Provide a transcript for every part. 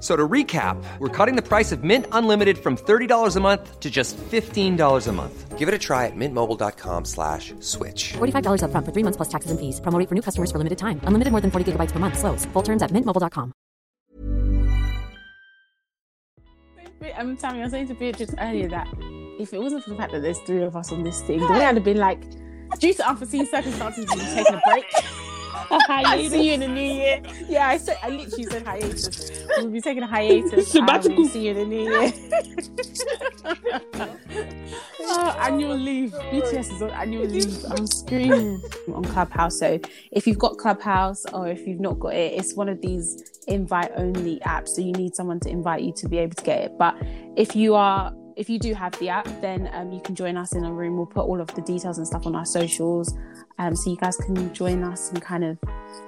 F- So to recap, we're cutting the price of Mint Unlimited from $30 a month to just $15 a month. Give it a try at mintmobile.com slash switch. $45 upfront for three months plus taxes and fees. Promo rate for new customers for limited time. Unlimited more than 40 gigabytes per month. Slows. Full terms at mintmobile.com. I'm um, Tammy, I was saying to Beatrice earlier that if it wasn't for the fact that there's three of us on this thing, the way I'd have been like, due to unforeseen circumstances, we've taking a break. I'll see you in the new year. Yeah, I said I literally said hiatus. We'll be taking a hiatus. Sabbatical. see you in the new year. oh, annual leave. BTS is on annual leave. I'm screaming on Clubhouse. So if you've got Clubhouse or if you've not got it, it's one of these invite only apps. So you need someone to invite you to be able to get it. But if you are if you do have the app, then um, you can join us in a room. We'll put all of the details and stuff on our socials, um, so you guys can join us and kind of.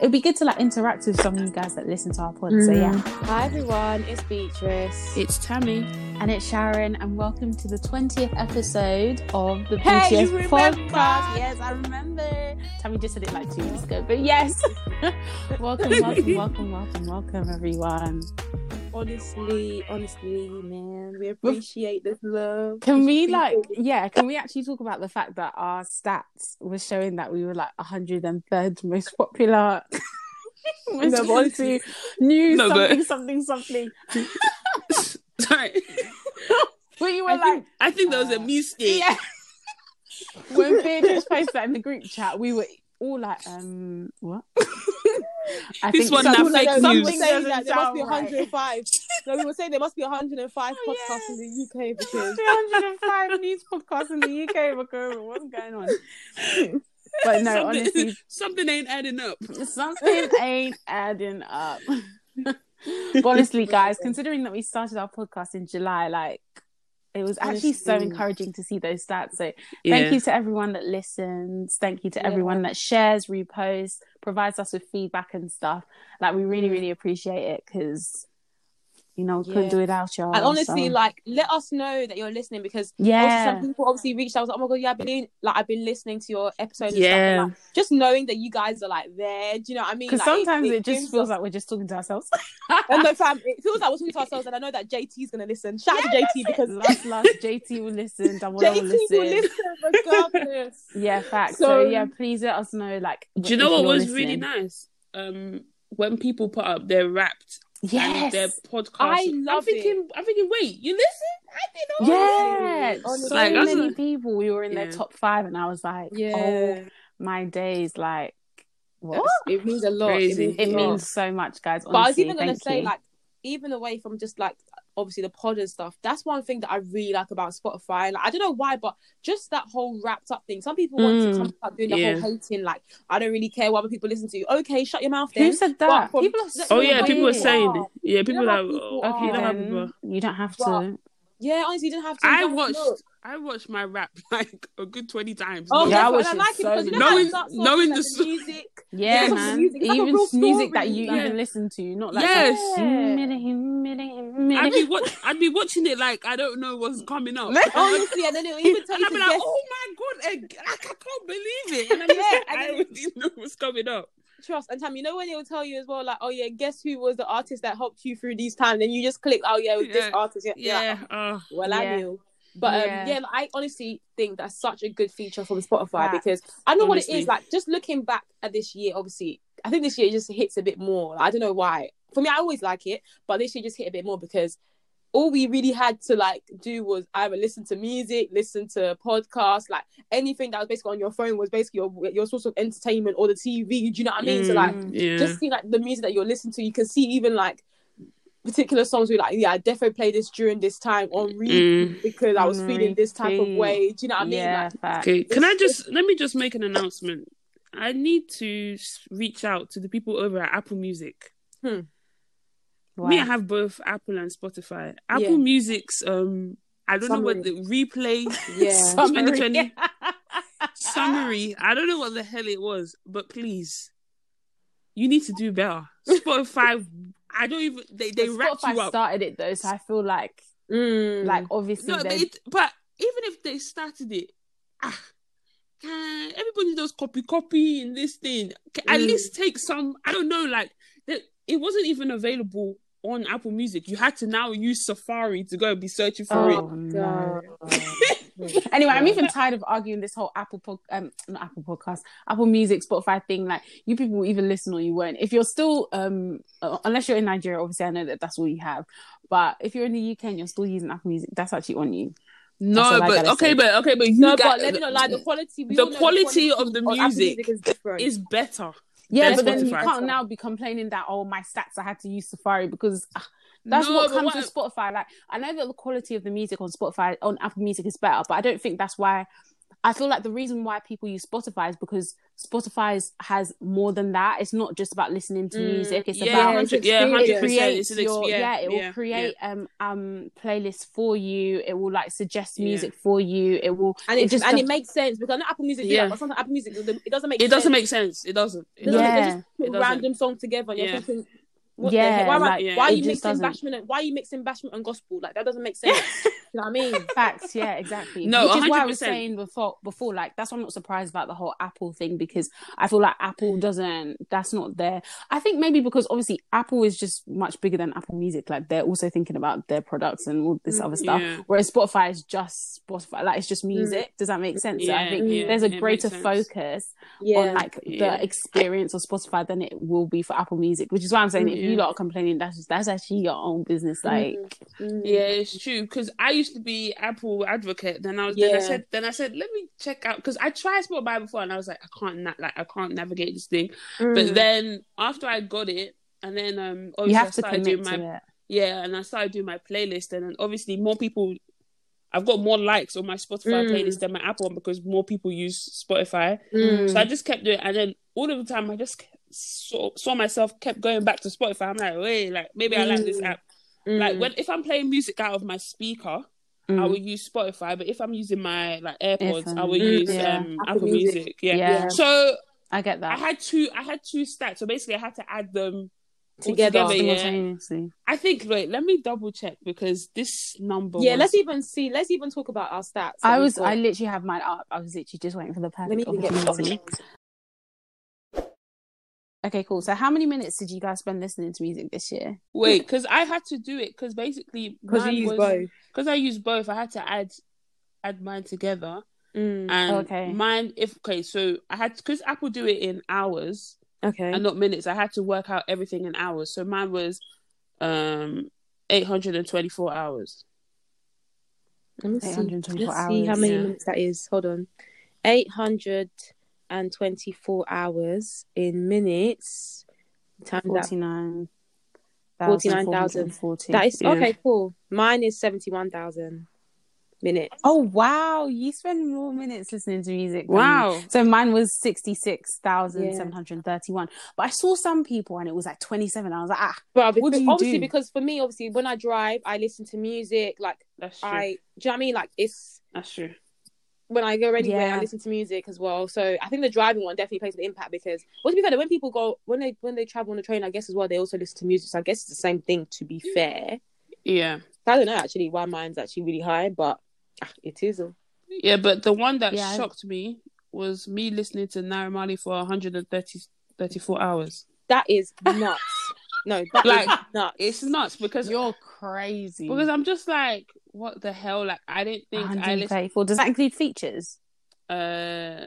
It'd be good to like interact with some of you guys that listen to our pod. So yeah, Hi everyone, it's Beatrice. It's Tammy. and it's Sharon, and welcome to the twentieth episode of the Hey, BTS you podcast. Yes, I remember. Tammy just said it like two weeks ago, but yes, welcome, welcome, welcome, welcome, welcome, everyone. Honestly, honestly, man, we appreciate this love. Can we like, yeah, can we actually talk about the fact that our stats were showing that we were like 103rd most popular? most No, but to new No, but- something, something, something. Sorry, But you were I like, think, I think that was a mistake. yeah. when Beatrice posted that in the group chat, we were all like, um, what? I This one some- now some- fake something news. doesn't saying that there must be sound right. 105. no, we were saying there must be 105 podcasts in the UK because 305 news podcasts in the UK because what's going on? But no, something, honestly, something ain't adding up. something ain't adding up. but honestly, guys, considering that we started our podcast in July, like it was actually so encouraging to see those stats. So Yeah. thank you to everyone that listens. Thank you to everyone that shares, reposts, provides us with feedback and stuff. Like we really, mm. really appreciate it because you know we couldn't do it without y'all. and honestly, so- like let us know that you're listening because yeah, some people obviously reached out. I was like, oh my god, yeah, I've been like I've been listening to your episodes. And Yeah. stuff, and, like, just knowing that you guys are like there. Do you know what I mean? because Like, sometimes it, just feels us- like we're just talking to ourselves. And no, fam, it feels like we're talking to ourselves, and I know that JT's gonna listen. Shout out to JT because last, last, JT will listen. Double will JT listen. will listen regardless. Yeah, facts. So, So- yeah, please let us know. Like, Do you know what was listening. really nice? Um, when people put up their wrapped and Yes. their podcast. I I'm love thinking, I'm thinking, wait, you listen? I didn't. Yeah, Honestly. so Like, many a- people. We were in their top five, and I was like, Yeah. "Oh my days!" Like, what? It means a lot. Crazy. It means, It means so much, guys. But I was even gonna say, you. like, even away from just like obviously the pod and stuff, that's one thing that I really like about Spotify. Like, I don't know why, but just that whole wrapped up thing. Some people want Mm, to come start doing the yeah. whole hating, like, I don't really care what other people listen to. Okay, shut your mouth. Then. who said that? from- People are so Oh yeah, people weird. saying. Yeah, people know are. people oh, Okay, you know people you don't have But- to. Yeah, honestly, you didn't have to. I watched. look. I watched my rap like a good twenty times. Oh, No- Yeah, I watched I it like it so because you know many how it starts Knowing with, the like, so- music. Yeah, Yeah, man. music. Like even real music that you Yeah. even listen to, not like Yes. Some, I'd be watch, I'd be watching it like I don't know what's coming up. Oh, honestly, and then it'll even tell and you I'd to be like, guess. oh my god, egg, like, I can't believe it. And I'm just Yeah, like, and I then- already know what's coming up. Trust and time you know when they'll tell you as well like oh yeah guess who was the artist that helped you through these times and you just click oh yeah it was this Yeah. artist yeah, You're like, oh, well Yeah. I knew but Yeah. um yeah like, I honestly think that's such a good feature from Spotify Facts. because I know what it is. Like just looking back at this year obviously I think this year just hits a bit more I don't know why for me I always like it but this year just hit a bit more because all we really had to like do was either listen to music, listen to podcasts, like anything that was basically on your phone was basically your your source of entertainment or the TV. Do you know what I mean? so like, Mm, yeah. just see like the music that you're listening to. You can see even like particular songs we like. Yeah, I definitely played this during this time on repeat Mm. because I was On feeling this type of way. Do you know what I mean? yeah, Like. Okay, can I just let me just make an announcement? I need to reach out to the people over at Apple Music. Why? Me, I have both Apple and Spotify. Apple Yeah. Music's um, I don't know what the replay Yeah. Summary. 2020 summary. I don't know what the hell it was, but please, you need to do better. Spotify, I don't even they they But wrap Spotify you up. started it though, so I feel like mm. like obviously No, they but even if they started it, ah, can everybody does copy copy in this thing? Can At Mm. least take some. I don't know, like it wasn't even available on Apple Music. You had to now use Safari to go and be searching for Oh it. no. anyway, I'm even tired of arguing this whole Apple pod, um not Apple podcast, Apple Music, Spotify thing. Like you people will either listen or you won't. If you're still um uh, unless you're in Nigeria, obviously I know that that's all you have. But if you're in the UK and you're still using Apple Music, that's actually on you. No, but okay, say. but okay, but you No, got but let me not lie. The quality, the all know quality of the Apple music is is better. Yeah, but then you can't now be complaining that oh my stats I had to use Safari because ah, that's No, what comes what- with Spotify. Like I know that the quality of the music on Spotify on Apple Music is better, but I don't think that's why. I feel like the reason why people use Spotify is because Spotify has more than that. It's not just about listening to Mm, music. It's yeah, about hundred, yeah, experience. hundred it percent. It's an your experience. yeah. It will yeah, create um um playlists for you. It will like suggest Yeah. music for you. It will and it, just and does- it makes sense because I know Apple Music, Yeah. but sometimes Apple Music it doesn't make It doesn't make sense. It doesn't. It It doesn't- Yeah. just put It doesn't. random songs together and you're Yeah. thinking, what Yeah? Why, like, why are you mixing doesn't- bashment and why are you mixing bashment and gospel? Like that doesn't make sense. you know what I mean? Facts, yeah, exactly. No, which is why I was saying before. Before, like that's why I'm not surprised about the whole Apple thing because I feel like Apple doesn't. That's not there. I think maybe because obviously Apple is just much bigger than Apple Music. Like they're also thinking about their products and all this mm, other stuff. Yeah. Whereas Spotify is just Spotify. Like it's just music. Mm. Does that make sense? So I think yeah, there's a greater focus Yeah. on like Yeah. the experience of Spotify than it will be for Apple Music. Which is why I'm saying if you mm, Yeah. lot are complaining, that's that's actually your own business. Like. Yeah, it's true. Because I used to be Apple advocate. Then I was. Then I said. Then I said, let me check out. Because I tried Spotify before, and I was like, I can't. Na- like, I can't navigate this thing. Mm. But then after I got it, and then um, obviously You I have to started commit doing to my it. yeah, and I started doing my playlist, and then obviously more people. I've got more likes on my Spotify Mm. playlist than my Apple one because more people use Spotify. Mm. So I just kept doing, it, and then all of the time I just saw, saw myself kept going back to Spotify. I'm like, wait, like maybe I like this Mm. app. Mm. Like when if I'm playing music out of my speaker, I Mm. will use Spotify. But if I'm using my like AirPods, I will use yeah. um, Apple Apple, Music. Music. Yeah. Yeah. So I get that. I had two. I had two stats. So basically, I had to add them Together. together. yeah. I think. Wait, let me double check because this number. yeah, was- let's even see. Let's even talk about our stats. I was. I literally have mine up. I was literally just waiting for the perfect opportunity. Okay, cool. So, how many minutes did you guys spend listening to music this year? Wait, because I had to do it because basically because you use both. because I use both, I had to add add mine together. Mm. And Okay. mine, if okay, so I had because Apple do it in hours Okay. and not minutes. I had to work out everything in hours. So mine was um eight hundred and twenty four hours. Let me see. Let's see how many Yeah. minutes that is. Hold on. 824 hours in minutes. Times that. 49. 49,000. That is Yeah. okay, cool. Mine is 71,000 minutes. Oh, wow. You spend more minutes listening to music. than me. Wow. So, mine was 66,731. But I saw some people and it was like 27. I was like, ah, But What do you obviously, do? because for me, obviously, when I drive, I listen to music. Like, That's true. I, do you know what I mean? Like, it's That's true. When I go anywhere, Yeah. I listen to music as well. So I think the driving one definitely plays an impact because, well, to be fair, when people go when they when they travel on the train, I guess as well they also listen to music. So I guess it's the same thing. To be fair, Yeah. I don't know actually why mine's actually really high, but ah, it is. Yeah, but the one that Yeah, shocked me was me listening to Naira for 130 34 hours. That is nuts. no, that Like, is nuts. It's nuts because you're crazy. because I'm just like, what the hell? Like, I didn't think I listened. 134. Does that include features? Uh,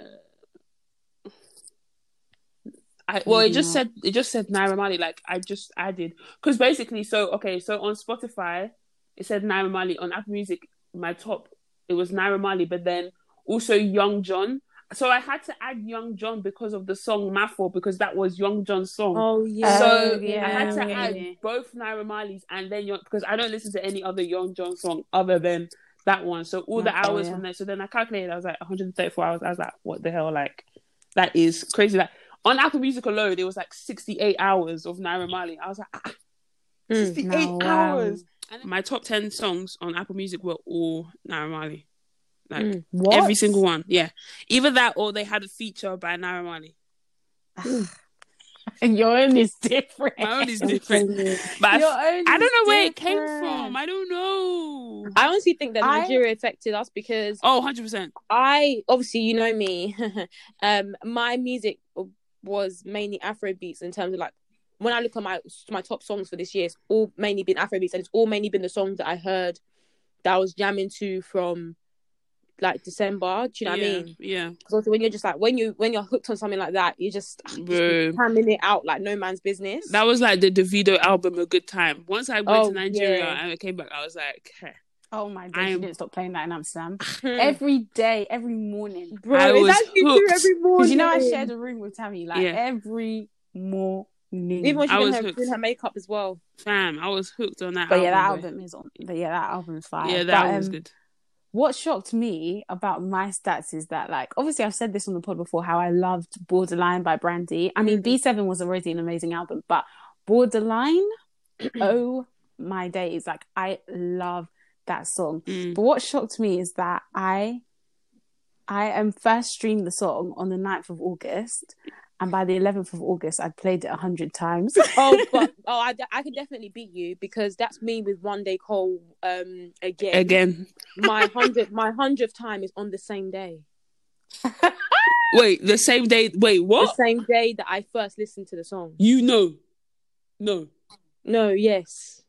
I well, it just said it just said Naira Marley. Like, I just added because basically, so okay, so on Spotify, it said Naira Marley on Apple Music. My top, it was Naira Marley, but then also Young John. So I had to add Young John because of the song Mafo because that was Young John's song. Oh yeah. So Oh, I had to yeah. add both Naira Marley's and then Young because I don't listen to any other Young John song other than that one. So all the hours yeah. from there. So then I calculated. I was like 134 hours. I was like, what the hell? Like that is crazy. Like on Apple Music alone, it was like 68 hours of Naira Marley. I was like, ah, 68 No, wow. hours. And my top 10 songs on Apple Music were all Naira Marley. Like Mm. What? every single one. Yeah. Either that or they had a feature by Naira Marley. Your own is different. My own is different. But I, Your own I don't is know where it came from. I don't know. I honestly think that I- Nigeria affected us because Oh, 100%. I obviously you know me. um, my music was mainly Afro beats in terms of like when I look at my my top songs for this year, it's all mainly been Afro beats, and it's all mainly been the songs that I heard that I was jamming to from like December. Do you know yeah, what I mean? Yeah. Because also when you're just like when you when you're hooked on something like that, you just, just hamming it out like no man's business. That was like the Davido album, A Good Time. Once I went Oh, to Nigeria yeah. and I came back, I was like, heh. Oh my god, I you am- didn't stop playing that in Amsterdam. Every day, every morning. Bro, I it's was actually true hooked. every morning. You know I shared a room with Tammy, like Yeah. every morning. even when she did was her, doing her makeup as well. fam, I was hooked on that but yeah, that album. album is on. But yeah, that album's fire. Yeah, that But, album was um, good. What shocked me about my stats is that, like, obviously, I've said this on the pod before how I loved Borderline by Brandy. I mean, B7 was already an amazing album, but Borderline, oh my days. Like, I love that song. Mm. But what shocked me is that I I am first streamed the song on the 9th of August, and by the 11th of August, I'd played it a hundred times. oh, but oh, I, I can definitely beat you because that's me with one day Cole. Um, again, Again. my hundred, my hundredth time is on the same day, Wait, the same day. Wait, what? the same day that I first listened to the song. You know. No. No, yes,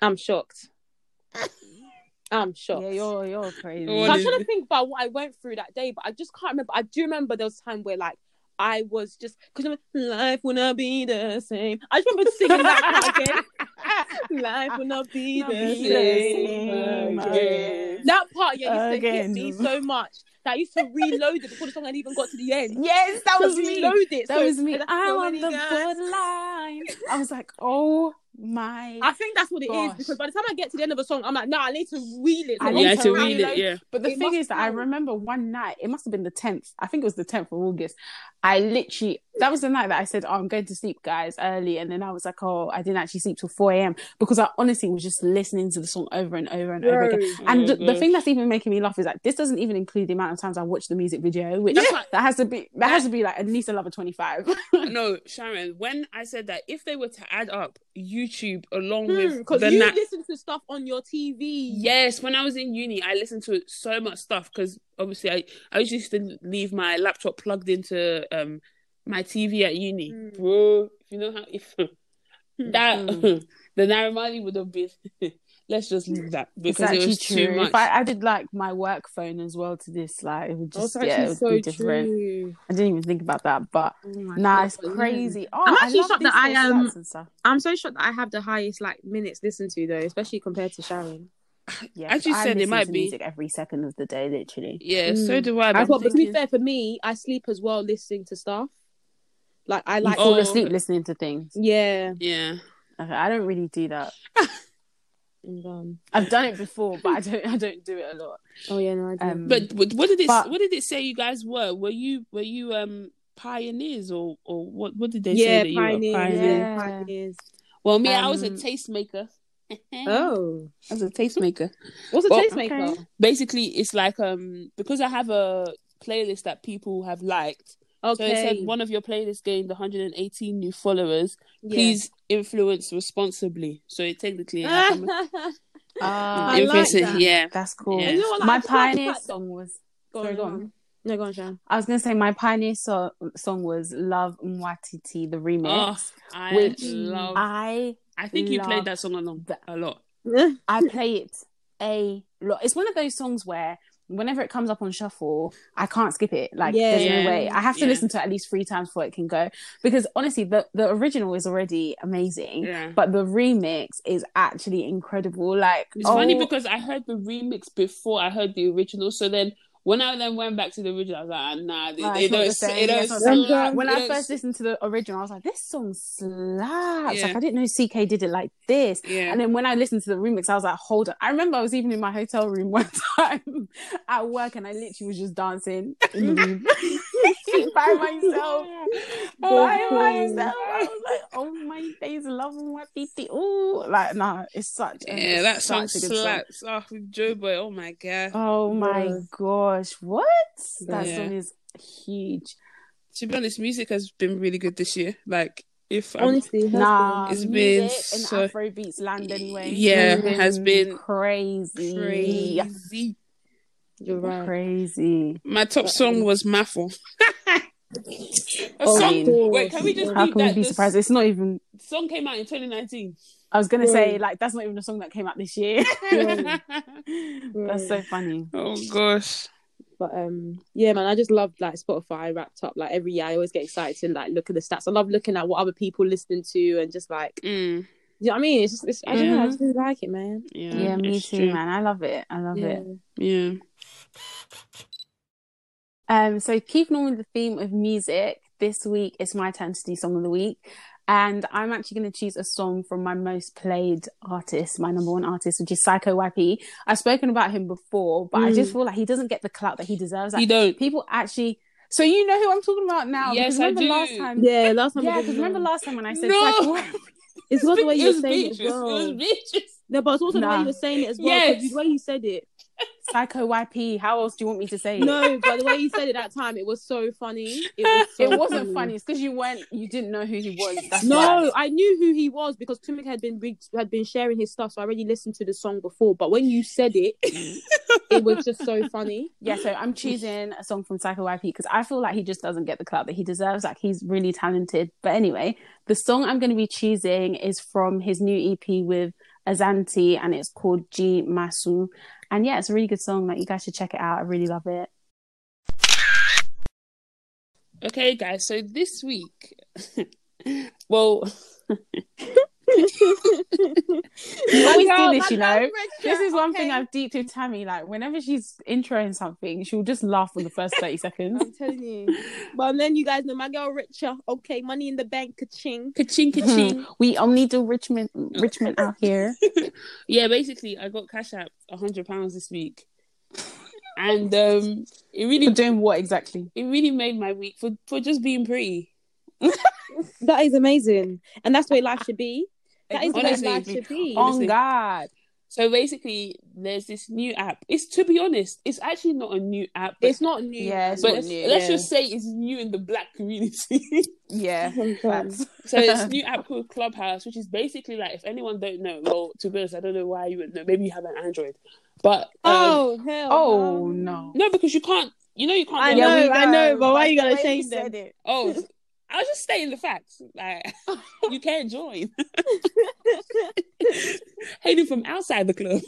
I'm shocked. I'm shocked. yeah, you're you're crazy. So I'm trying to think about what I went through that day, but I just can't remember. I do remember there was a time where like I was just because life will not be the same. I just remember singing that part again. Life will not be Not the be the same same again. again. That part, yeah, used to Again. hit me so much that I used to reload it before the song had even got to the end. Yes, that was To me. reload it. That So- was me. I'm on the guys. borderline. I was like, oh my. I think that's what it is Gosh. because by the time I get to the end of a song, I'm like, no, I need to reel it. I need Yeah, I'll to to read reload it, yeah. But the It thing is that I remember one night, it must have been the 10th. I think it was the 10th of August. I literally, that was the night that I said, oh, I'm going to sleep, guys, early. And then I was like, oh, I didn't actually sleep till 4 a.m. because I honestly was just listening to the song over and over and over again. And Oh, the, the thing that's even making me laugh is like, this doesn't even include the amount of times I watched the music video, which That's what- that has to be, that has to be like at least another 25. No, Sharon, when I said that, if they were to add up YouTube along with because the Hmm, you na- listen to stuff on your TV. Yes, when I was in uni, I listened to so much stuff because obviously I, I used to leave my laptop plugged into um my TV at uni. Mm. Bro, if you know how if that Mm. the Naira Marley would have been let's just leave that It's because it actually was too true. much. If I added like my work phone as well to this, like it would That's just, yeah, it would so be different. true. I didn't even think about that, but Oh nah, God, it's yeah. crazy. Oh, I'm actually shocked that I, little um, stats and stuff. I'm so shocked that I have the highest like minutes listened to though, especially compared to Sharon. Yeah, as you I said, it might be. music every second of the day, literally. yeah, so Mm. do I. But I I'm thought, but to be fair, for me, I sleep as well listening to stuff. Like I You like, fall Oh. asleep listening to things. yeah. yeah. Okay, I don't really do that. And, um, I've done it before, but I don't. I don't do it a lot. oh yeah, no, I do. Um, But, but what did it But- what did it say you guys were? Were you were you um pioneers or or what what did they yeah, say that you were pioneers, pioneers? yeah, Yeah. pioneers. Well, me, I was a Um, tastemaker. Oh, I was a tastemaker. what's a Well, tastemaker? okay. Basically, it's like um because I have a playlist that people have liked. So it Okay, said one of your playlists gained 118 new followers. Yeah. Please influence responsibly. So it technically, like, I'm Ah, I like influencing- that. yeah. that's cool. Yeah. You know what, like, My just like pioneer song was. Go Sorry, on, go go on. on. No, go on, Sharon. I was gonna say my pioneer so- song was "Love Nwantiti" the remix. oh, I Which love. I I think you played that song along that. a lot. I play it a lot. It's one of those songs where whenever it comes up on shuffle, I can't skip it. Like Yeah. there's no way. I have to Yeah. listen to it at least three times before it can go. Because honestly, the the original is already amazing, Yeah. but the remix is actually incredible. Like It's funny oh, because I heard the remix before I heard the original. So then when I then went back to the original, I was like, ah, nah, they, Nah, they it's don't, the s- same. they Yeah, don't it's not the slap. when They I first listened to the original, I was like, this song slaps. Yeah. Like I didn't know CKay did it like this. Yeah. And then when I listened to the remix, I was like, hold on. I remember I was even in my hotel room one time at work and I literally was just dancing in the room by myself. by myself. I was like, oh my days, love my PT. Oh, like, nah, it's such a, yeah, that song such a good song. slaps. Oh, with Joeboy, oh my god. Oh my Yeah. gosh, what? That Yeah. song is huge. To be honest, music has been really good this year. Like, if I'm- Honestly, it has Nah, music been and so- Afrobeats land anyway. Yeah, It's has been crazy, crazy. You're right. crazy. My top song was Maffle. A Oh, song- I mean, wait, can we just How leave can we be surprised? It's not even. song came out in 2019. I was gonna say like that's not even a song that came out this year. Right. that's so funny. oh gosh. But um, yeah, man, I just love like Spotify wrapped up. Like every year, I always get excited to like look at the stats. I love looking at what other people listening to and just like, Mm, you know what I mean? It's just, it's, I don't know, I Mhm. just really like it, man. yeah, Yeah, me too, true. man. I love it. I love Yeah. it. Yeah. Um, so keeping on with the theme of music, this week it's my turn to do song of the week. And I'm actually going to choose a song from my most played artist, my number one artist, which is Psycho YP. I've spoken about him before, but I just feel like he doesn't get the clout that he deserves. Like, You don't. people actually. So you know who I'm talking about now? Yes, because remember I do. last time? Yeah, last time. Yeah, because remember last time when I said No. Psycho YP? It's not the way It you were was saying it as Beatrice. It was well. No, but it's also the way Nah. you were saying it as well. Yes. The way you said it. Psycho YP. How else do you want me to say it? No, but the way you said it that time, it was so funny. It, was so it wasn't funny. It's because you weren't, you didn't know who he was. That's No, why. I knew who he was because Tumik had been re- had been sharing his stuff, so I already listened to the song before. But when you said it, it was just so funny. Yeah, so I'm choosing a song from Psycho YP because I feel like he just doesn't get the clout that he deserves. Like he's really talented. But anyway, the song I'm going to be choosing is from his new EP with Azanti and it's called G Masu. And yeah, it's a really good song. Like you guys should check it out. I really love it. Okay, guys. So this week, well, You always girl, do this, you know. This is one thing. I've deeped with Tammy. Like whenever she's introing something, she'll just laugh for the first 30 seconds. I'm telling you. But then you guys know my girl Richa. Okay, money in the bank, ka-ching. ka-ching, ka-ching. we only do Richmond Richmond out here. yeah, basically, I got cash out a hundred pounds this week, and um, it really, For doing what exactly? it really made my week for for just being pretty. That is amazing, and that's the way life should be. That is the way Honestly, life should be. On Honestly. God. So basically, there's this new app. It's to be honest, it's actually not a new app. But, It's not new. Yeah, it's but not new, let's yeah. just say it's new in the black community. Yeah. so it's new app called Clubhouse, which is basically like if anyone don't know, well, to be honest, I don't know why you would know. Maybe you have an Android, but um, Oh hell. Oh no. no, because you can't. You know, you can't. I go- know, we I know, but why but you gotta change you them? Oh, I'll just stating the facts. Like you can't join. Hating from outside the club.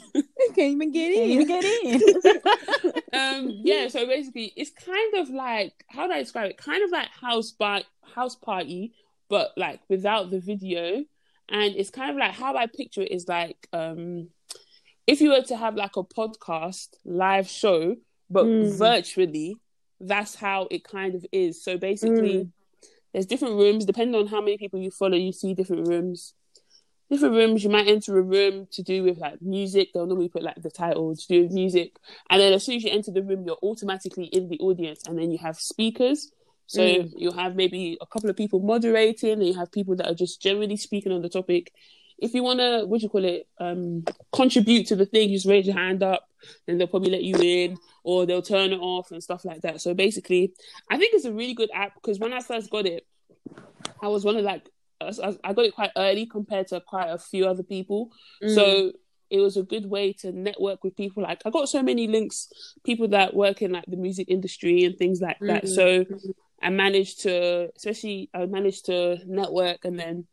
Can't even get Can't in. even get in. um yeah so basically it's kind of like how do i describe it kind of like house bar house party but like without the video and it's kind of like how i picture it is like um if you were to have like a podcast live show but Mm. virtually that's how it kind of is so basically there's different rooms depending on how many people you follow you see different rooms. Different rooms you might enter a room to do with like music. They'll normally put like the title to do with music. And then as soon as you enter the room you're automatically in the audience and then you have speakers. So Mm. you'll have maybe a couple of people moderating and you have people that are just generally speaking on the topic if you want to what do you call it um contribute to the thing just raise your hand up and they'll probably let you in or they'll turn it off and stuff like that so basically i think it's a really good app because when i first got it i was one of like I got it quite early compared to quite a few other people. Mm. So it was a good way to network with people. Like I got so many links, people that work in like the music industry and things like that. Mm. So I managed to, especially I managed to network and then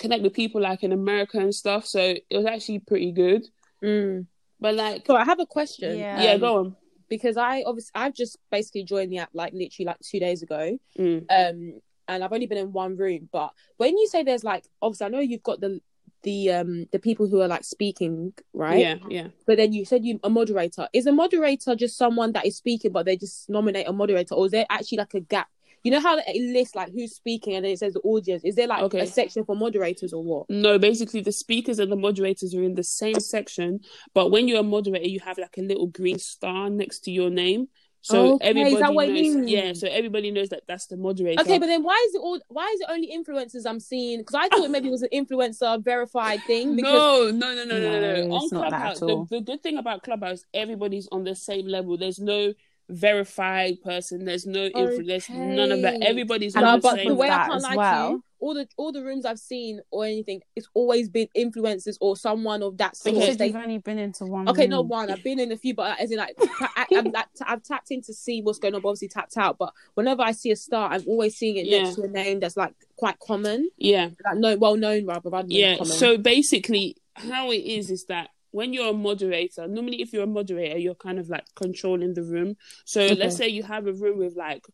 connect with people like in America and stuff. So it was actually pretty good. Mm. But like, So I have a question. Yeah. yeah, um, go on. because I obviously I've just basically joined the app like literally like two days ago. Mm. Um, and I've only been in one room. But when you say there's like obviously I know you've got the the um the people who are like speaking right Yeah, yeah. but then you said you a moderator is a moderator just someone that is speaking but they just nominate a moderator or is there actually like a gap you know how it lists like who's speaking and then it says the audience is there like Okay. a section for moderators or what No, basically the speakers and the moderators are in the same section, but when you're a moderator, you have like a little green star next to your name. So Okay, is everybody that what it knows. means? Yeah, so everybody knows that that's the moderator. Okay, but then why is it all? Why is it only influencers I'm seeing? Because I thought maybe it was an influencer verified thing. Because no, no, no, no, no, no, No, no. On it's not that Clubhouse, at the, all. the good thing about Clubhouse, everybody's on the same level. There's no verified person. There's no influ- There's none of that. Everybody's And on no, the but same. the way I can't as lie to well. you, all the all the rooms I've seen or anything, it's always been influencers or someone of that sort. You Okay. They- you've only been into one. Okay, room. not one. I've been in a few, but uh, as in like, I, I'm like I've tapped in to see what's going on. Obviously tapped out. But whenever I see a star, I'm always seeing it Yeah. next to a name that's like quite common, yeah, like no, well known rather rather than yeah. common. So basically, how it is is that when you're a moderator, normally if you're a moderator, you're kind of like controlling the room. So Okay. let's say you have a room with like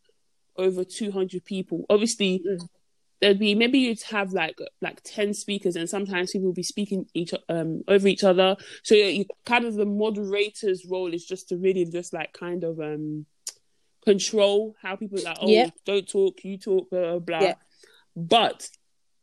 over 200 people. Obviously, Mm. there'd be maybe you'd have like like 10 speakers, and sometimes people will be speaking each um over each other. So you kind of the moderator's role is just to really just like kind of um control how people like oh Yeah. don't talk, you talk, blah blah. blah. Yeah. But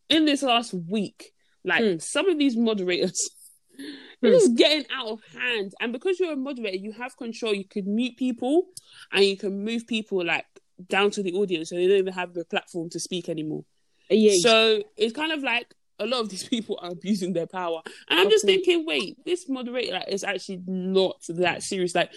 in this last week, like Hmm. some of these moderators. Hmm. They're just getting out of hand. And because you're a moderator, you have control. You could mute people and you can move people like down to the audience so they don't even have the platform to speak anymore. Uh, yeah, So it's kind of like a lot of these people are abusing their power. And I'm just thinking, wait, this moderator like, is actually not that serious. Like,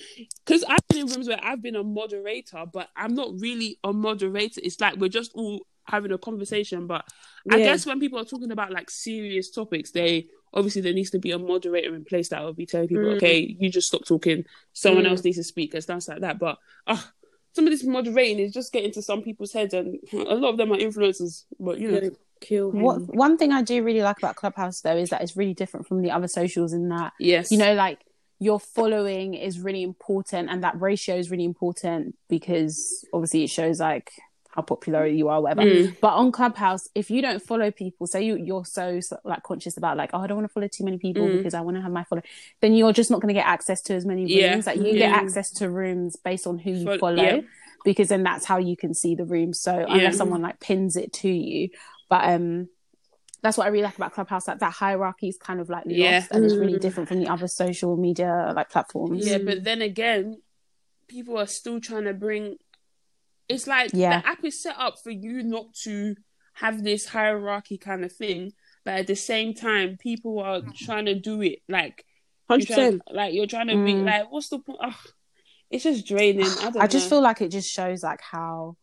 because I've been in rooms where I've been a moderator, but I'm not really a moderator. It's like we're just all having a conversation. But I guess when people are talking about like serious topics, they obviously there needs to be a moderator in place that will be telling people, Mm. okay, you just stop talking. Someone Mm. else needs to speak and stuff like that. But ah, some of this moderating is just getting to some people's heads, and a lot of them are influencers. But you know, Gonna kill. What one thing I do really like about Clubhouse though is that it's really different from the other socials in that yes, you know like your following is really important and that ratio is really important because obviously it shows like how popular you are whatever Mm. but on clubhouse if you don't follow people say you, you're so, so, like conscious about like oh i don't want to follow too many people Mm. because i want to have my follow then you're just not going to get access to as many rooms Yeah. like you Yeah. get access to rooms based on who you Fol- follow yeah. because then that's how you can see the room so unless someone like pins it to you but um that's what I really like about Clubhouse. That that hierarchy is kind of like lost, Yeah. and it's really Mm. different from the other social media like platforms. Yeah, but then again, people are still trying to bring. It's like Yeah. the app is set up for you not to have this hierarchy kind of thing, but at the same time, people are trying to do it like you're Hundred trying, percent. like you're trying to be Mm. like, what's the point? Ugh, it's just draining. I don't I just feel like it just shows like how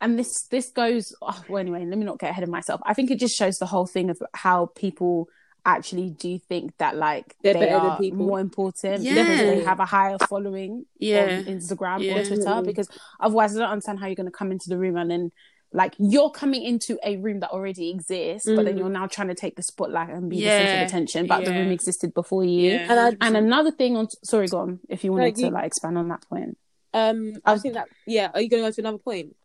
and this this goes oh, well anyway let me not get ahead of myself i think it just shows the whole thing of how people actually do think that like They're they better are people. more important Yeah. because they have a higher following Yeah. on instagram Yeah. or twitter because otherwise i don't understand how you're going to come into the room and then like you're coming into a room that already exists but then Mm. you're now trying to take the spotlight and be the center of attention but the room existed before you Yeah. And I, and another thing on sorry go on if you wanted you- to like expand on that point um, I think that yeah. Are you going to go to another point?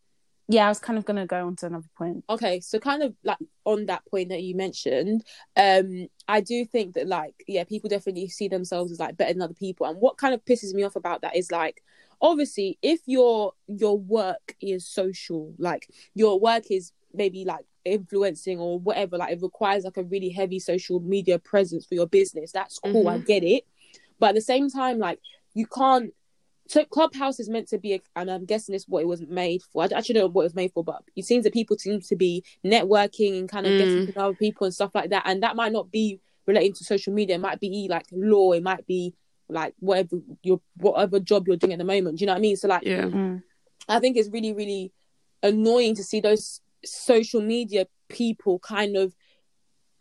Yeah i was kind of going to go on to another point. Okay so kind of like on that point that you mentioned um i do think that like yeah people definitely see themselves as like better than other people. And what kind of pisses me off about that is like obviously if your your work is social like your work is maybe like influencing or whatever like it requires like a really heavy social media presence for your business that's cool i get it. But at the same time like you can't so clubhouse is meant to be a, and i'm guessing this is what it was made for. I actually don't know what it was made for but it seems that people seem to be networking and kind of getting to know other people and stuff like that. And that might not be relating to social media. It might be like law. It might be like whatever your whatever job you're doing at the moment. Do you know what i mean? So like yeah, Mm. I think it's really, really annoying to see those social media people kind of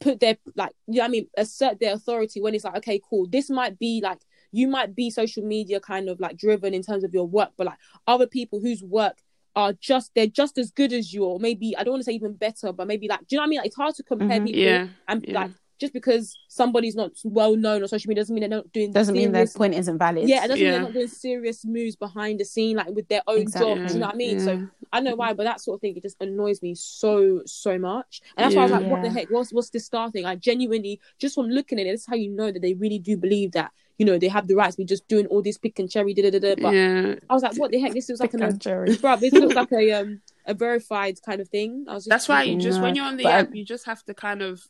put their like you know what I mean assert their authority when it's like okay cool. This might be like you might be social media kind of like driven in terms of your work but like other people whose work are just they're just as good as you or maybe I don't want to say even better but maybe like do you know what I mean like it's hard to compare Mhm. people yeah, and yeah. like just because somebody's not well known on social media doesn't mean they're not doing Doesn't mean their point isn't valid. yeah, it doesn't mean Yeah. they're not doing serious moves behind the scene, like with their own Exactly. job. Do you know what I mean? Yeah. So I know why, but that sort of thing it just annoys me so so much. And that's why I was like, what the heck? What's what's this star thing? I genuinely just from looking at it, that's how you know that they really do believe that you know they have the rights to be just doing all this pick and cherry, da da da. da. But yeah. I was like, what the heck? This looks like an Jerry. bro. This looks like a um a verified kind of thing. I was just That's why you just when you're on the but I- app, you just have to kind of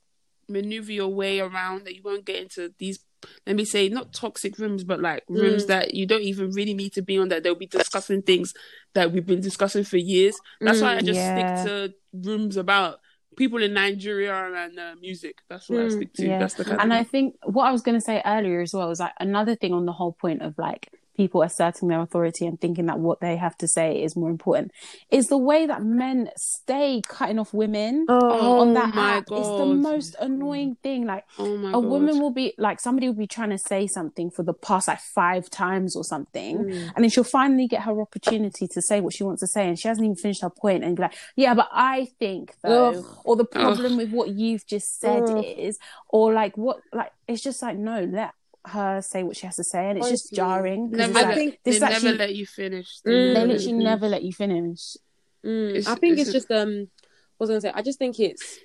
maneuver your way around that you won't get into these let me say not toxic rooms but like rooms Mm. that you don't even really need to be on that they'll be discussing things that we've been discussing for years that's why i Mm, just yeah. stick to rooms about people in nigeria and uh, music that's what i Mm, stick to yeah. that's the kind And I think what I was going to say earlier as well is like another thing on the whole point of like people asserting their authority and thinking that what they have to say is more important is the way that men stay cutting off women Oh on that my app. It's the most annoying thing. Like oh a god woman will be like somebody will be trying to say something for the past like five times or something mm. and then she'll finally get her opportunity to say what she wants to say and she hasn't even finished her point and be like yeah but i think though Ugh. or the problem with what you've just said Ugh. is or like what like it's just like no let her say what she has to say and it's just jarring. never it's let, like, think this they actually never let you finish Mm. they literally you never let you finish Mm, I think it's, it's- just um, what was I gonna say? I just think it's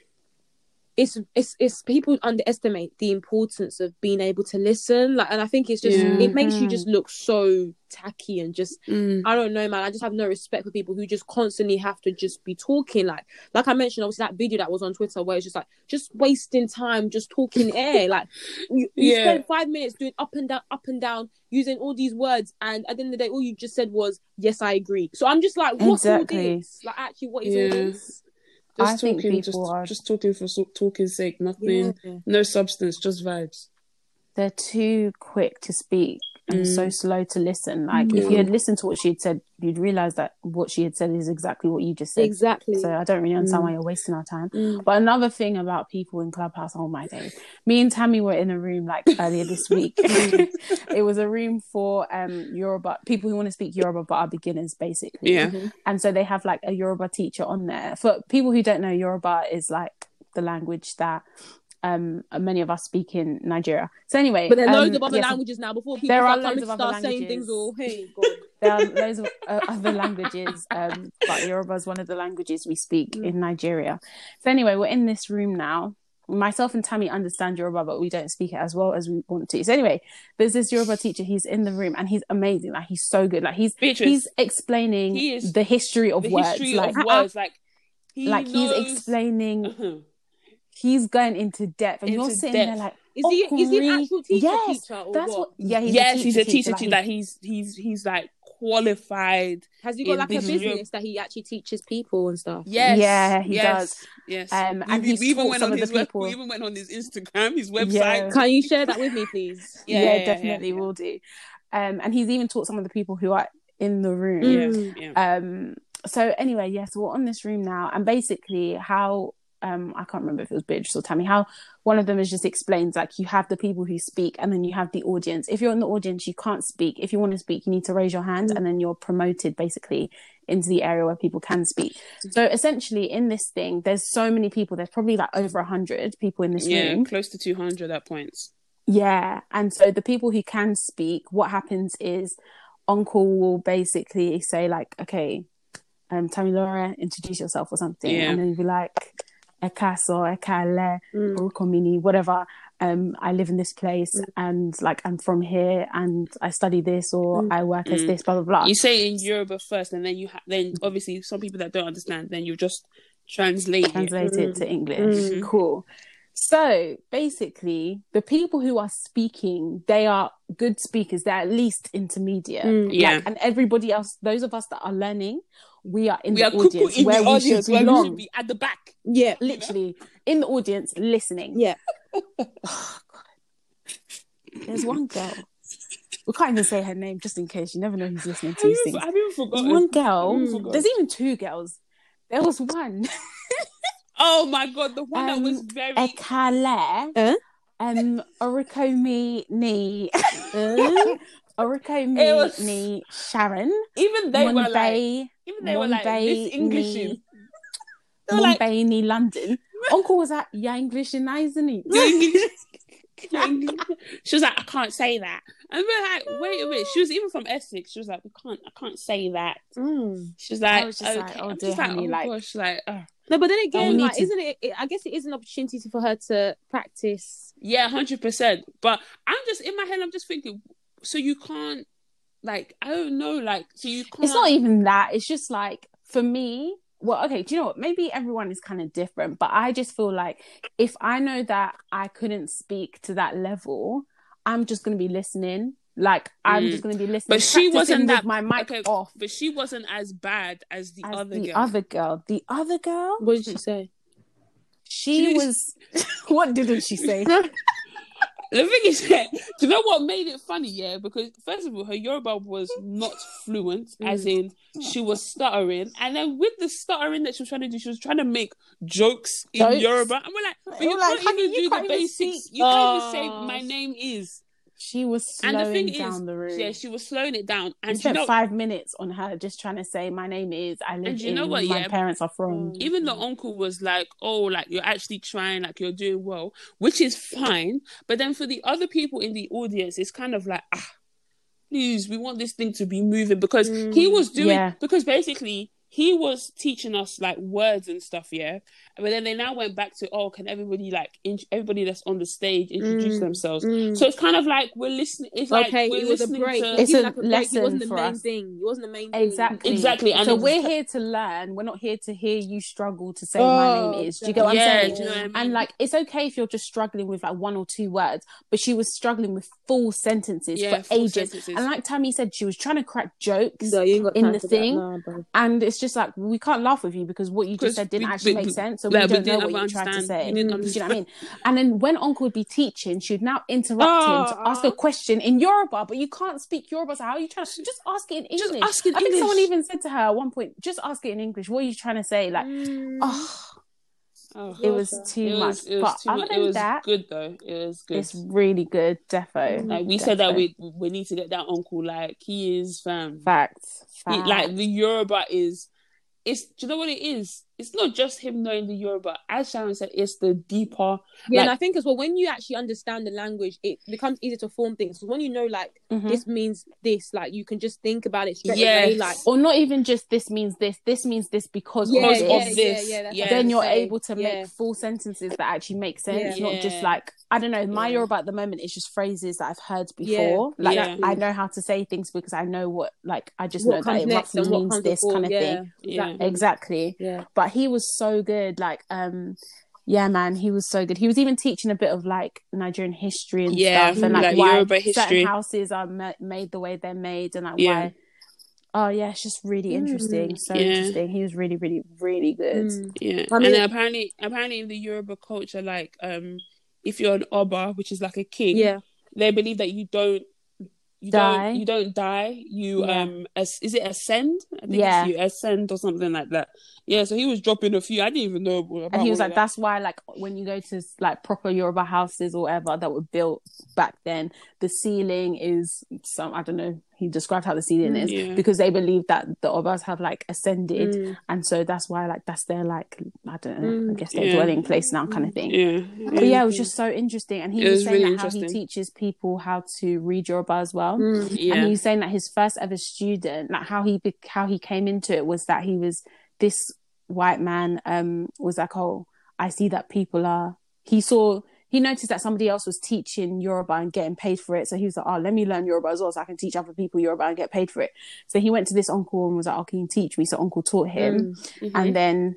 it's it's it's people underestimate the importance of being able to listen. Like, and I think it's just Yeah. it makes you just look so tacky and just Mm. I don't know, man. I just have no respect for people who just constantly have to just be talking. Like, like I mentioned, obviously that video that was on Twitter where it's just like just wasting time, just talking air. Like, you, you Yeah. spent five minutes doing up and down, up and down, using all these words, and at the end of the day, all you just said was "Yes, I agree." So I'm just like, what's Exactly. all this? Like, actually, what is Yeah. all this? Just I think talking just, are- just talking for so- talking's sake nothing Yeah. no substance just vibes they're too quick to speak and Mm. so slow to listen. Like if you had listened to what she had said, you'd realize that what she had said is exactly what you just said. Exactly. So I don't really understand Mm. why you're wasting our time. Mm. But another thing about people in Clubhouse, oh my days. Me and Tammy were in a room like earlier this week. it was a room for um Yoruba people who want to speak Yoruba but are beginners basically. yeah And so they have like a Yoruba teacher on there. For people who don't know, Yoruba is like the language that um many of us speak in Nigeria. So anyway, But there are loads um, of other yes, languages now. Before people There are loads of other saying languages. things, or hey, there are loads of uh, other languages, um, but Yoruba is one of the languages we speak Mm. in Nigeria. So anyway, we're in this room now. Myself and Tammy understand Yoruba, but we don't speak it as well as we want to. So anyway, there's this Yoruba teacher. He's in the room and he's amazing. Like he's so good. Like he's Beatrice, he's explaining he the history of the words. history like of words like he like he's knows- explaining. He's going into depth, and you're Into sitting there like, Is he is he an Ogre, actual teacher? yes, teacher or that's what? what. Yeah, he's yes a he's a teacher like, teacher that he's he's he's like qualified Has he got like a business room. that he actually teaches people and stuff? yes Yeah, he yes, does. yes Um, and we, we even taught went some on of the his web, people- we even went on his instagram his website Yeah. Can you share that with me, please? yeah, Yeah, yeah, yeah, definitely yeah. will do. Um, and he's even taught some of the people who are in the room. Mm. yeah yeah Um, so anyway, yes, we're on this room now, and basically how um I can't remember if it was Beatrice or Tammy, how one of them is just explains like you have the people who speak and then you have the audience. If you're in the audience, you can't speak. If you want to speak, you need to raise your hand and then you're promoted basically into the area where people can speak. So essentially in this thing, there's so many people, there's probably like over a hundred people in this yeah room. close to 200 at points Yeah, and so the people who can speak, what happens is Uncle will basically say like, "Okay, um, Tammy Laura, introduce yourself or something," Yeah. and then you'll be like, "Ekaso, Ekale, Mm. Urukomini, whatever." Um, I live in this place, and like I'm from here, and I study this, or I work as Mm. this, blah blah blah. you say in yoruba first and then you ha- then obviously some people that don't understand then you just translate it. translate it to English. Mm. Cool. So basically, the people who are speaking, they are good speakers. They're at least intermediate. Mm. Yeah. Like, and everybody else, those of us that are learning, we are in we the are cuckoo audience in where the we audience should where we should be at the back Yeah. Literally in the audience, listening. Yeah. Oh, There's one girl. We can't even say her name just in case. You never know who's listening to have these you, things. have you There's forgotten one girl. Mm. Forgot. There's even two girls. There was one. oh my god the one that was Um, very Ekale. Huh? Um, Orikomi ni. Uh, Orikomi It was- ni Sharon. even they were like even they were like this english they were like ni London. Uncle was like, "Yeah, English and nice, isn't he?" English- English- she was like, I can't say that. And we're like, wait a minute. She was even from Essex. She was like, we can't, I can't say that. Mm. She was like, was just okay. like, oh, I'm dear, just like, honey, oh like- gosh, like, oh. No, but then again, like, to- isn't it, it? I guess it is an opportunity for her to practice. yeah, hundred percent. But I'm just in my head. I'm just thinking. So you can't, like, I don't know, like, so you can't. It's not even that. It's just like for me. Well, okay. Do you know what? Maybe everyone is kind of different, but I just feel like if I know that I couldn't speak to that level, I'm just going to be listening. Like I'm Mm. just going to be listening. But she wasn't that my mic okay, off. But she wasn't as bad as the as other the girl. other girl. The other girl, What did she say? she She- was. what didn't she say? The thing is, yeah, do you know what made it funny? Yeah, because first of all, her Yoruba was not fluent, mm. as in ah. she was stuttering, and then with the stuttering that she was trying to do, she was trying to make jokes in Jokes? Yoruba, and we're like, but you like, can't even you do can't the basics. speak. You can't even say Oh. my name is. She was And the slowing thing down is, the room. yeah, she was slowing it down, and spent know, five minutes on her just trying to say, "My name is. I live And you in. know what, my yeah? parents are from." even the uncle was like, "Oh, like you're actually trying, like you're doing well," which is fine. But then for the other people in the audience, it's kind of like, ah, please, we want this thing to be moving because he was doing Yeah. because basically he was teaching us like words and stuff, yeah. But then they now went back to, oh, can everybody like in- everybody that's on the stage introduce Mm, themselves? mm. So it's kind of like we're listening. It's like okay, we're it was a break. to. It's It was a like break. It wasn't the for main us. thing. It wasn't the main thing. Exactly. Exactly, and so we're here to learn. We're not here to hear you struggle to say my Oh, name is. Do you get what yeah, I'm saying? you know what I mean? And like, it's okay if you're just struggling with like one or two words, but she was struggling with full sentences Yeah, for full ages. sentences. And like Tammy said, she was trying to crack jokes No, you got in the for that. thing. Nah. And it's just like we can't laugh with you because what you just said didn't we- actually we- make sense. So like, we we don't know what you tried to say. Do you know what I mean? And then when Uncle would be teaching, she would now interrupt him to Oh, ask a question in Yoruba, but you can't speak Yoruba. So how are you trying to just ask it in English? Just ask in I think someone even said to her at one point, just ask it in English. What are you trying to say? Like, Mm. oh, Oh. it was too It much. was, it was but too other much. than It was that, good though. It was good. it's really good. Defo. Like we said that we we need to get that uncle. Like he is fam. facts. He- facts. like the Yoruba is. It's do you know what it is? It's not just him knowing the Yoruba. As Sharon said, it's the deeper. Yeah, and I think as well when you actually understand the language, it becomes easier to form things. So when you know, like Mhm. this means this, like you can just think about it straight Yes. away. Like or not even just this means this. This means this because yeah, of yeah, this. yeah, yeah, that's Yeah. then you're saying. able to Yeah. make full sentences that actually make sense, Yeah. not just like I don't know. My Yeah. Yoruba at the moment is just phrases that I've heard Yeah, before. Like exactly. I know how to say things because I know what like I just what know that comes it roughly means this before. kind of yeah, thing. Yeah. exactly. Exactly. Yeah. But he was so good. Like um yeah, man, he was so good. He was even teaching a bit of like Nigerian history and Yeah, stuff, and like, like why Yoruba history. certain houses are ma- made the way they're made, and like Yeah. why. Oh yeah, it's just really interesting. So Yeah. interesting. He was really, really, really good. Mm. Yeah, I and mean- then apparently, apparently in the Yoruba culture, like um, if you're an oba, which is like a king, Yeah. they believe that you don't. You Die. don't you don't die. You Yeah. um as, is it ascend? I think Yeah. it's you ascend or something like that. Yeah, so he was dropping a few. I didn't even know about and he was like, that. "That's why, like, when you go to like proper Yoruba houses or whatever that were built back then, the ceiling is some I don't know. He described how the ceiling is Yeah. because they believe that the Obas have like ascended, Mm. and so that's why like that's their like I don't know. I Mm. guess their Yeah. dwelling place now, kind of thing. Yeah, But yeah, it was just so interesting, and he It was, was saying really that how he teaches people how to read Yoruba as well. Mm. yeah, And he was saying that his first ever student, like how he how he came into it, was that he was this white man um was like, oh, I see that people are. He saw he noticed that somebody else was teaching Yoruba and getting paid for it, so he was like, oh, let me learn Yoruba as well, so I can teach other people Yoruba and get paid for it. So he went to this uncle and was like, oh, can you teach me? So uncle taught him, Mhm. and then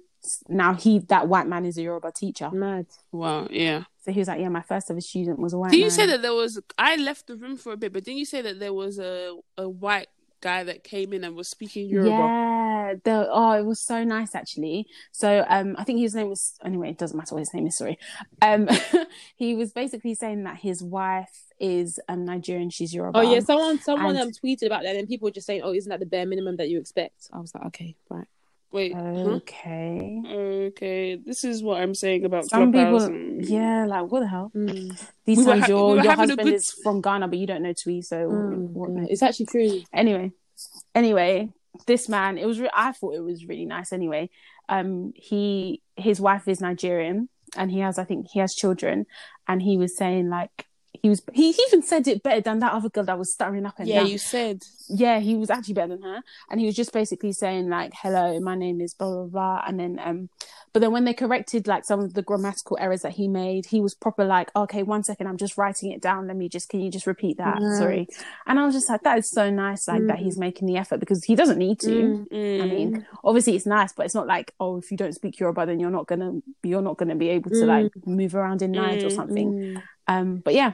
now he that white man is a Yoruba teacher. Mad. wow, yeah. So he was like, yeah, my first ever student was a white Did you say that there was? I left the room for a bit, but didn't you say that there was a a white guy that came in and was speaking Yoruba? Yeah, the oh, it was so nice actually. So um, I think his name was anyway. It doesn't matter what his name is. Sorry. Um, he was basically saying that his wife is um Nigerian. She's Yoruba. Oh yeah, someone someone and- um tweeted about that, and people were just saying, "Oh, isn't that the bare minimum that you expect?" I was like, "Okay, right." Wait, huh? Okay. okay. This is what I'm saying about Some people, and- yeah, like what the hell? Mm. These We times ha- your we your husband good- is from Ghana, but you don't know Twi, so Mm, what- yeah. It's actually true. anyway anyway this man it was re- i thought it was really nice anyway um he his wife is nigerian and he has I think he has children, and he was saying like he was he even said it better than that other girl that was stuttering up and Yeah, down. you said. yeah, he was actually better than her, and he was just basically saying like, "Hello, my name is blah blah blah," and then um, but then when they corrected like some of the grammatical errors that he made, he was proper like, "Okay, one second, I'm just writing it down. Let me just, can you just repeat that? Sorry." And I was just like, "That is so nice, like that he's mm. making the effort because he doesn't need to. Mm, I mean, mm. obviously it's nice, but it's not like, oh, if you don't speak Yoruba, then you're not gonna, you're not gonna be able to like move around in Naija or something." Um, but yeah.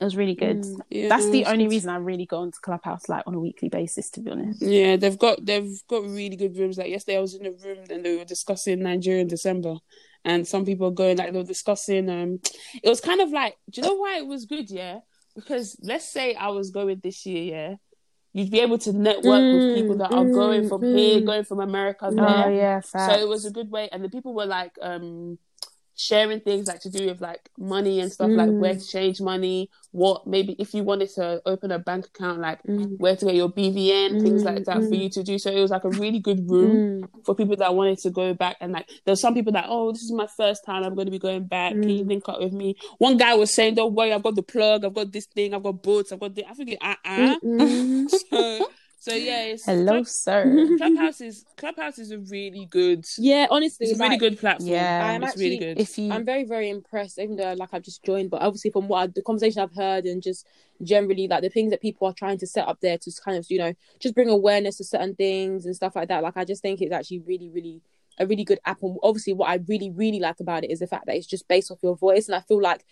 It was really good. Yeah, That's the only good. reason I really go into Clubhouse like on a weekly basis, to be honest. Yeah, they've got they've got really good rooms. Like yesterday, I was in a room and they were discussing Nigeria in December, and some people going like they were discussing. Um, it was kind of like, do you know why it was good? Yeah, because let's say I was going this year, yeah, you'd be able to network with people that are going from here, going from America there. Oh yeah, So it was a good way, and the people were like um sharing things like to do with like money and stuff, like where mm. to change money, what maybe if you wanted to open a bank account, like mm. where to get your BVN, things like that for mm, you to do. So it was like a really good room for people that wanted to go back and like there's some people that oh this is my first time I'm going to be going back. Can you link up with me? One guy was saying don't worry, I've got the plug, I've got this thing, I've got boots, I've got the I think uh uh. so, so yeah, it's Hello, Club- sir. Clubhouse is Clubhouse is a really good Yeah, honestly, it's a really good platform. Yeah. I'm it's really good. If you I'm very, very impressed, even though like I've just joined, but obviously from what I, the conversation I've heard and just generally like the things that people are trying to set up there to kind of you know just bring awareness to certain things and stuff like that. Like I just think it's actually really, really a really good app. And obviously, what I really, really like about it is the fact that it's just based off your voice, and I feel like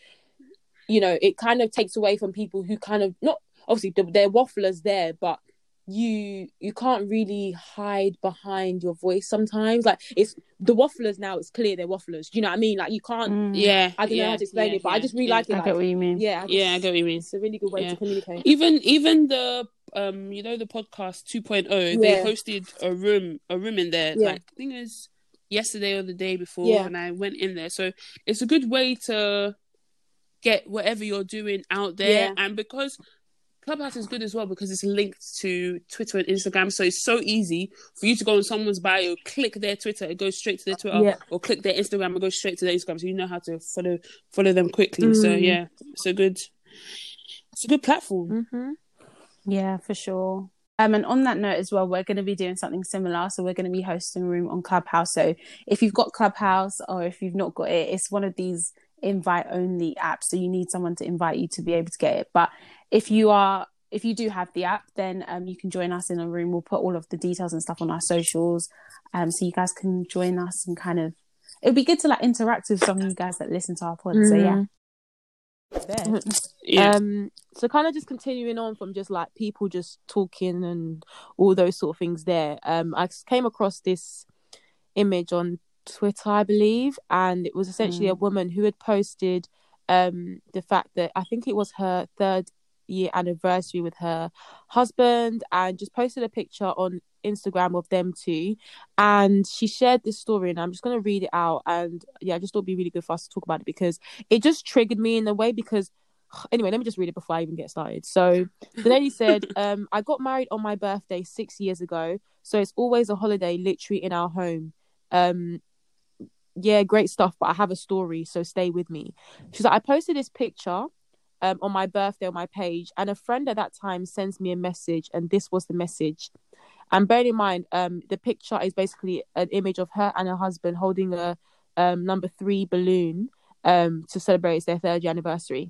you know it kind of takes away from people who kind of not obviously there- there are wafflers there, but you you can't really hide behind your voice sometimes like it's the wafflers now it's clear they're wafflers do you know what i mean like you can't yeah, I don't know how to explain yeah, it, but I just really yeah. like it. I Like, get what you mean. yeah, I Yeah, I just- get what you mean. It's a really good way Yeah. to communicate. Even even the um you know the podcast 2.0 they hosted a room a room in there Yeah. like I think it was yesterday or the day before Yeah. and I went in there so it's a good way to get whatever you're doing out there Yeah. and because Clubhouse is good as well because it's linked to Twitter and Instagram, so it's so easy for you to go on someone's bio, click their Twitter, it goes straight to their Twitter, Yeah. or click their Instagram, and goes straight to their Instagram, so you know how to follow follow them quickly. So Mm. yeah, it's a good, it's a good platform. Mm-hmm. Yeah, for sure. Um, and on that note as well, we're going to be doing something similar. So we're going to be hosting a room on Clubhouse. So if you've got Clubhouse or if you've not got it, it's one of these invite only apps. So you need someone to invite you to be able to get it. But if you are if you do have the app, then um, you can join us in a room. We'll put all of the details and stuff on our socials, um, so you guys can join us and kind of. It would be good to like interact with some of you guys that listen to our pod. So yeah, There. Yeah, Um, so kind of just continuing on from just like people just talking and all those sort of things there. Um, I s- came across this image on Twitter, I believe, and it was essentially a woman who had posted um the fact that I think it was her third year anniversary with her husband and just posted a picture on Instagram of them two. And she shared this story and I'm just gonna read it out. And yeah I just thought it'd be really good for us to talk about it because it just triggered me in a way because anyway let me just read it before I even get started. So the lady said um I got married on my birthday six years ago so it's always a holiday literally in our home. Um yeah great stuff but I have a story so stay with me. She's like I posted this picture um on my birthday on my page and a friend at that time sends me a message and this was the message and bear in mind, um, the picture is basically an image of her and her husband holding a um, number three balloon um, to celebrate their third year anniversary.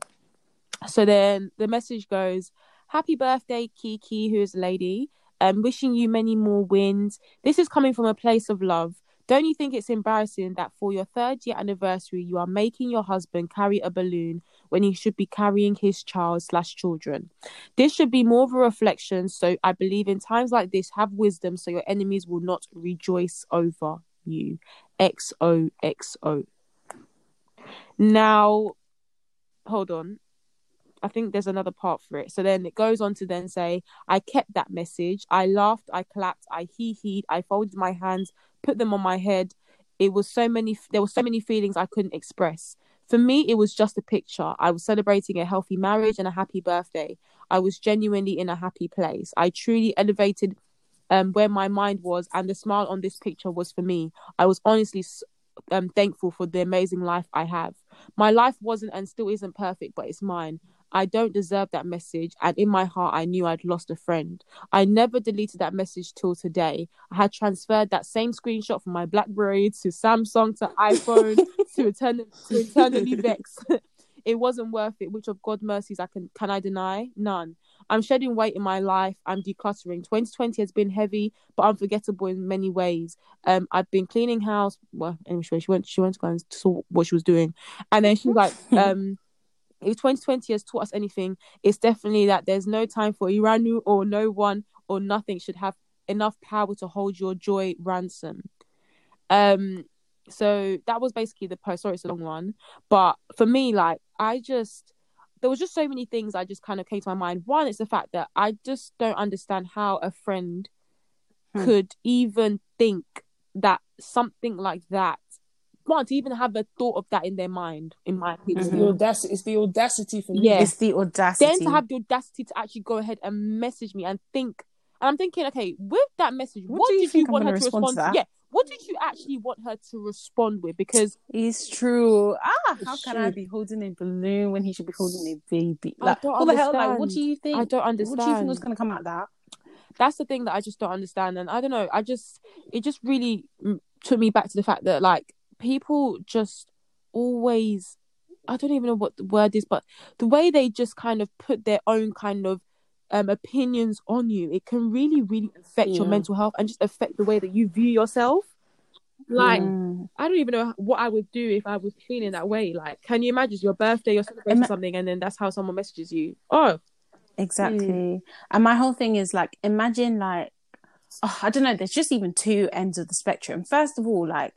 So then the message goes, Happy birthday, Kiki, who is a lady. Um, wishing you many more wins. This is coming from a place of love. Don't you think it's embarrassing that for your third year anniversary, you are making your husband carry a balloon when he should be carrying his child slash children? This should be more of a reflection. So I believe in times like this, have wisdom so your enemies will not rejoice over you. XOXO. Now, hold on. I think there's another part for it. So then it goes on to then say, I kept that message. I laughed, I clapped, I hee heed, I folded my hands, put them on my head. It was so many, there were so many feelings I couldn't express. For me, it was just a picture. I was celebrating a healthy marriage and a happy birthday. I was genuinely in a happy place. I truly elevated um, where my mind was, and the smile on this picture was for me. I was honestly, um, thankful for the amazing life I have. My life wasn't and still isn't perfect, but it's mine. I don't deserve that message. And in my heart, I knew I'd lost a friend. I never deleted that message till today. I had transferred that same screenshot from my Blackberry to Samsung to iPhone to, eternal, to eternally vex. it wasn't worth it. Which of God mercies I can can I deny? None. I'm shedding weight in my life. I'm decluttering. 2020 has been heavy, but unforgettable in many ways. Um, I've been cleaning house. Well, anyway, she went. She went to go and saw what she was doing, and then she was like, um, if 2020 has taught us anything, it's definitely that there's no time for Iranu or no one or nothing should have enough power to hold your joy ransom. Um, so that was basically the post. Sorry, it's a long one, but for me, like I just there was just so many things I just kind of came to my mind. One it's the fact that I just don't understand how a friend hmm. could even think that something like that want to even have a thought of that in their mind, in my opinion. It's the audacity. It's the audacity for me. Yeah, it's the audacity. Then to have the audacity to actually go ahead and message me and think, and I'm thinking, okay, with that message, what, what did you, you want her to respond, respond to? to? Yeah, what did you actually want her to respond with? Because it's true. Ah, how can true. I be holding a balloon when he should be holding a baby? Like, what the hell? Like, what do you think? I don't understand. What do you think was going to come out of that? That's the thing that I just don't understand, and I don't know. I just it just really took me back to the fact that like people just always I don't even know what the word is, but the way they just kind of put their own kind of um, opinions on you, it can really, really affect yeah. your mental health and just affect the way that you view yourself. Like, mm. I don't even know what I would do if I was feeling that way. Like, can you imagine your birthday, you're celebrating Ima- something, and then that's how someone messages you? Oh, exactly. Mm. And my whole thing is like, imagine like, oh, I don't know. There's just even two ends of the spectrum. First of all, like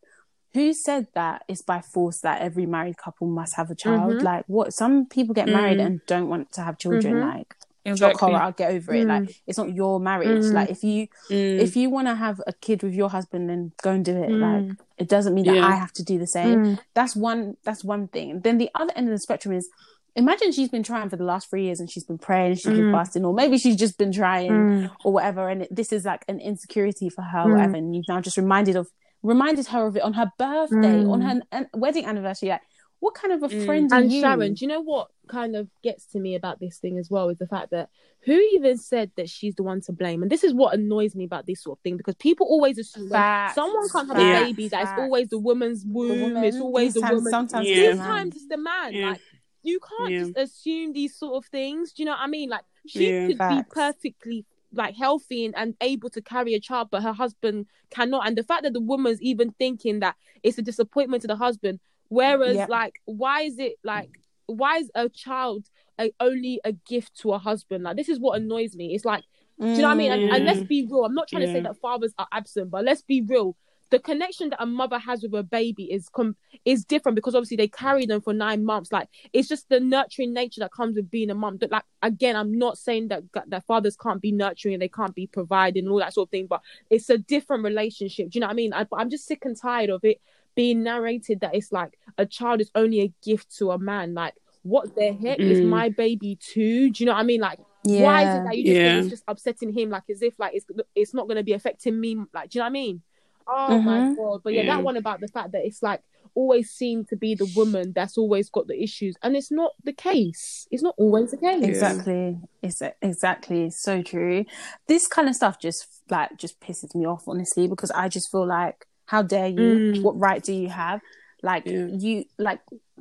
who said that it's by force that every married couple must have a child? Mm-hmm. Like what some people get married mm. and don't want to have children. Mm-hmm. Like exactly. I'll get over it. Mm. Like it's not your marriage. Mm. Like if you mm. if you want to have a kid with your husband, then go and do it. Like it doesn't mean that yeah. I have to do the same. That's one. That's one thing. And then the other end of the spectrum is imagine she's been trying for the last three years and she's been praying, she's been fasting, or maybe she's just been trying or whatever. And it, this is like an insecurity for her, whatever. And you've now just reminded of reminded her of it on her birthday, mm. on her an- wedding anniversary. Like, what kind of a mm. friend and you? Sharon, do you know what kind of gets to me about this thing as well is the fact that who even said that she's the one to blame? And this is what annoys me about this sort of thing because people always assume someone can't have a baby that it's always the woman's womb, the woman, it's always the woman. Sometimes yeah. sometimes it's the man. Yeah. Like you can't yeah. just assume these sort of things. Do you know what I mean? Like she could Facts. be perfectly like healthy and, and able to carry a child, but her husband cannot. And the fact that the woman's even thinking that it's a disappointment to the husband, whereas yep. like why is it like why is a child a, only a gift to a husband? Like this is what annoys me. It's like do you know what I mean? And, and let's mm. be real. I'm not trying yeah. to say that fathers are absent, but let's be real the connection that a mother has with a baby is com- is different because obviously they carry them for nine months. Like it's just the nurturing nature that comes with being a mom. But like again, I'm not saying that that fathers can't be nurturing and they can't be providing and all that sort of thing, but it's a different relationship. Do you know what I mean? I, I'm just sick and tired of it being narrated that it's like a child is only a gift to a man. Like what the heck mm. is my baby too? Do you know what I mean? Like yeah. why is it that you just yeah. it's just upsetting him like as if like it's it's not going to be affecting me? Like do you know what I mean? Oh mm-hmm. my god! But yeah, yeah, that one about the fact that it's like always seemed to be the woman that's always got the issues, and it's not the case. It's not always the case. Exactly. It's exactly so true. This kind of stuff just like just pisses me off, honestly, because I just feel like, how dare you? Mm. What right do you have? Like yeah. you like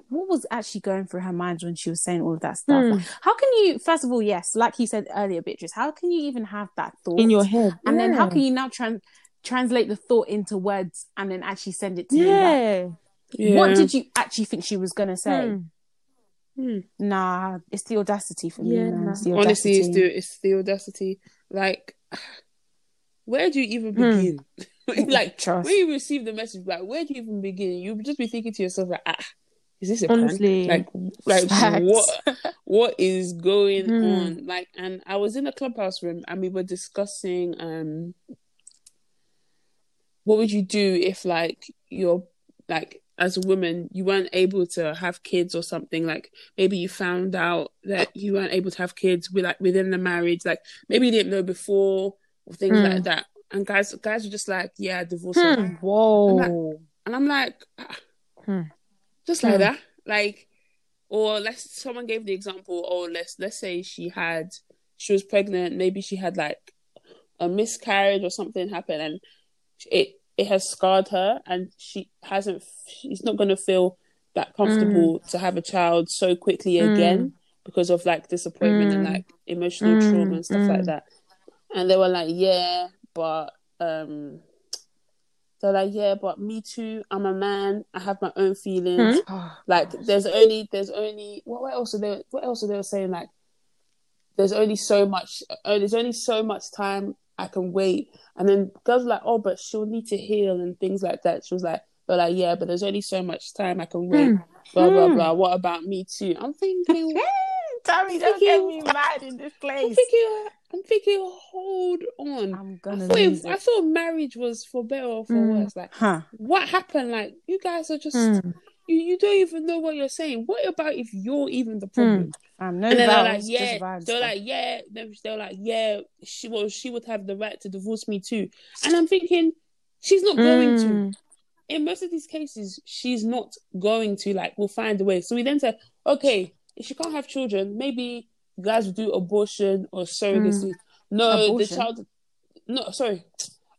what was actually going through her mind when she was saying all of that stuff? Mm. Like, how can you, first of all, yes, like you said earlier, Beatrice, how can you even have that thought in your head? And yeah. then how can you now trans translate the thought into words and then actually send it to yeah. Like, yeah. What did you actually think she was gonna say? Hmm. Hmm. Nah, it's the audacity for yeah, me. Man. It's Honestly, it's the it's the audacity. Like, where do you even hmm. begin? like, Trust. when you receive the message, like, where do you even begin? You'll just be thinking to yourself, like, ah, is this a Honestly, plan? Like, like what what is going hmm. on? Like, and I was in a clubhouse room and we were discussing um what would you do if like you're like as a woman you weren't able to have kids or something like maybe you found out that you weren't able to have kids with like within the marriage like maybe you didn't know before or things mm. like that and guys guys were just like yeah divorce hmm. whoa I'm like, and I'm like, ah, Hmm. just like Hmm. that, like, or let's someone gave the example, or let's let's say she had she was pregnant, maybe she had like a miscarriage or something happened, and it it has scarred her, and she hasn't, she's not gonna feel that comfortable to have a child so quickly again because of like disappointment and Mm. like emotional Mm, trauma and stuff like mm. that. And they were like, yeah, but um, they're like, yeah, but me too. I'm a man. I have my own feelings. Like, there's only, there's only, what, what else are they? What else are they saying? Like, there's only so much. Oh, there's only so much time I can wait. And then girls were like, oh, but she'll need to heal and things like that. She was like, they're like, yeah, but there's only so much time I can wait. Blah blah blah. What about me too? I'm thinking, Tommy, don't get me mad in this place. I'm thinking, I'm thinking, hold on. I'm gonna thought, lose it, I thought marriage was for better or for Mm. worse. Like, Huh. what happened? Like, you guys are just, Mm. You, you don't even know what you're saying. What about if you're even the problem? Um, no and then they're like, yeah, they're like, yeah, then they're like, yeah, she well, she would have the right to divorce me too. And I'm thinking, she's not going to. Mm. In most of these cases, she's not going to. Like, we'll find a way. So we then said, okay, if she can't have children, maybe guys will do abortion or surrogacy. No, Mm. Abortion? the child. No, sorry,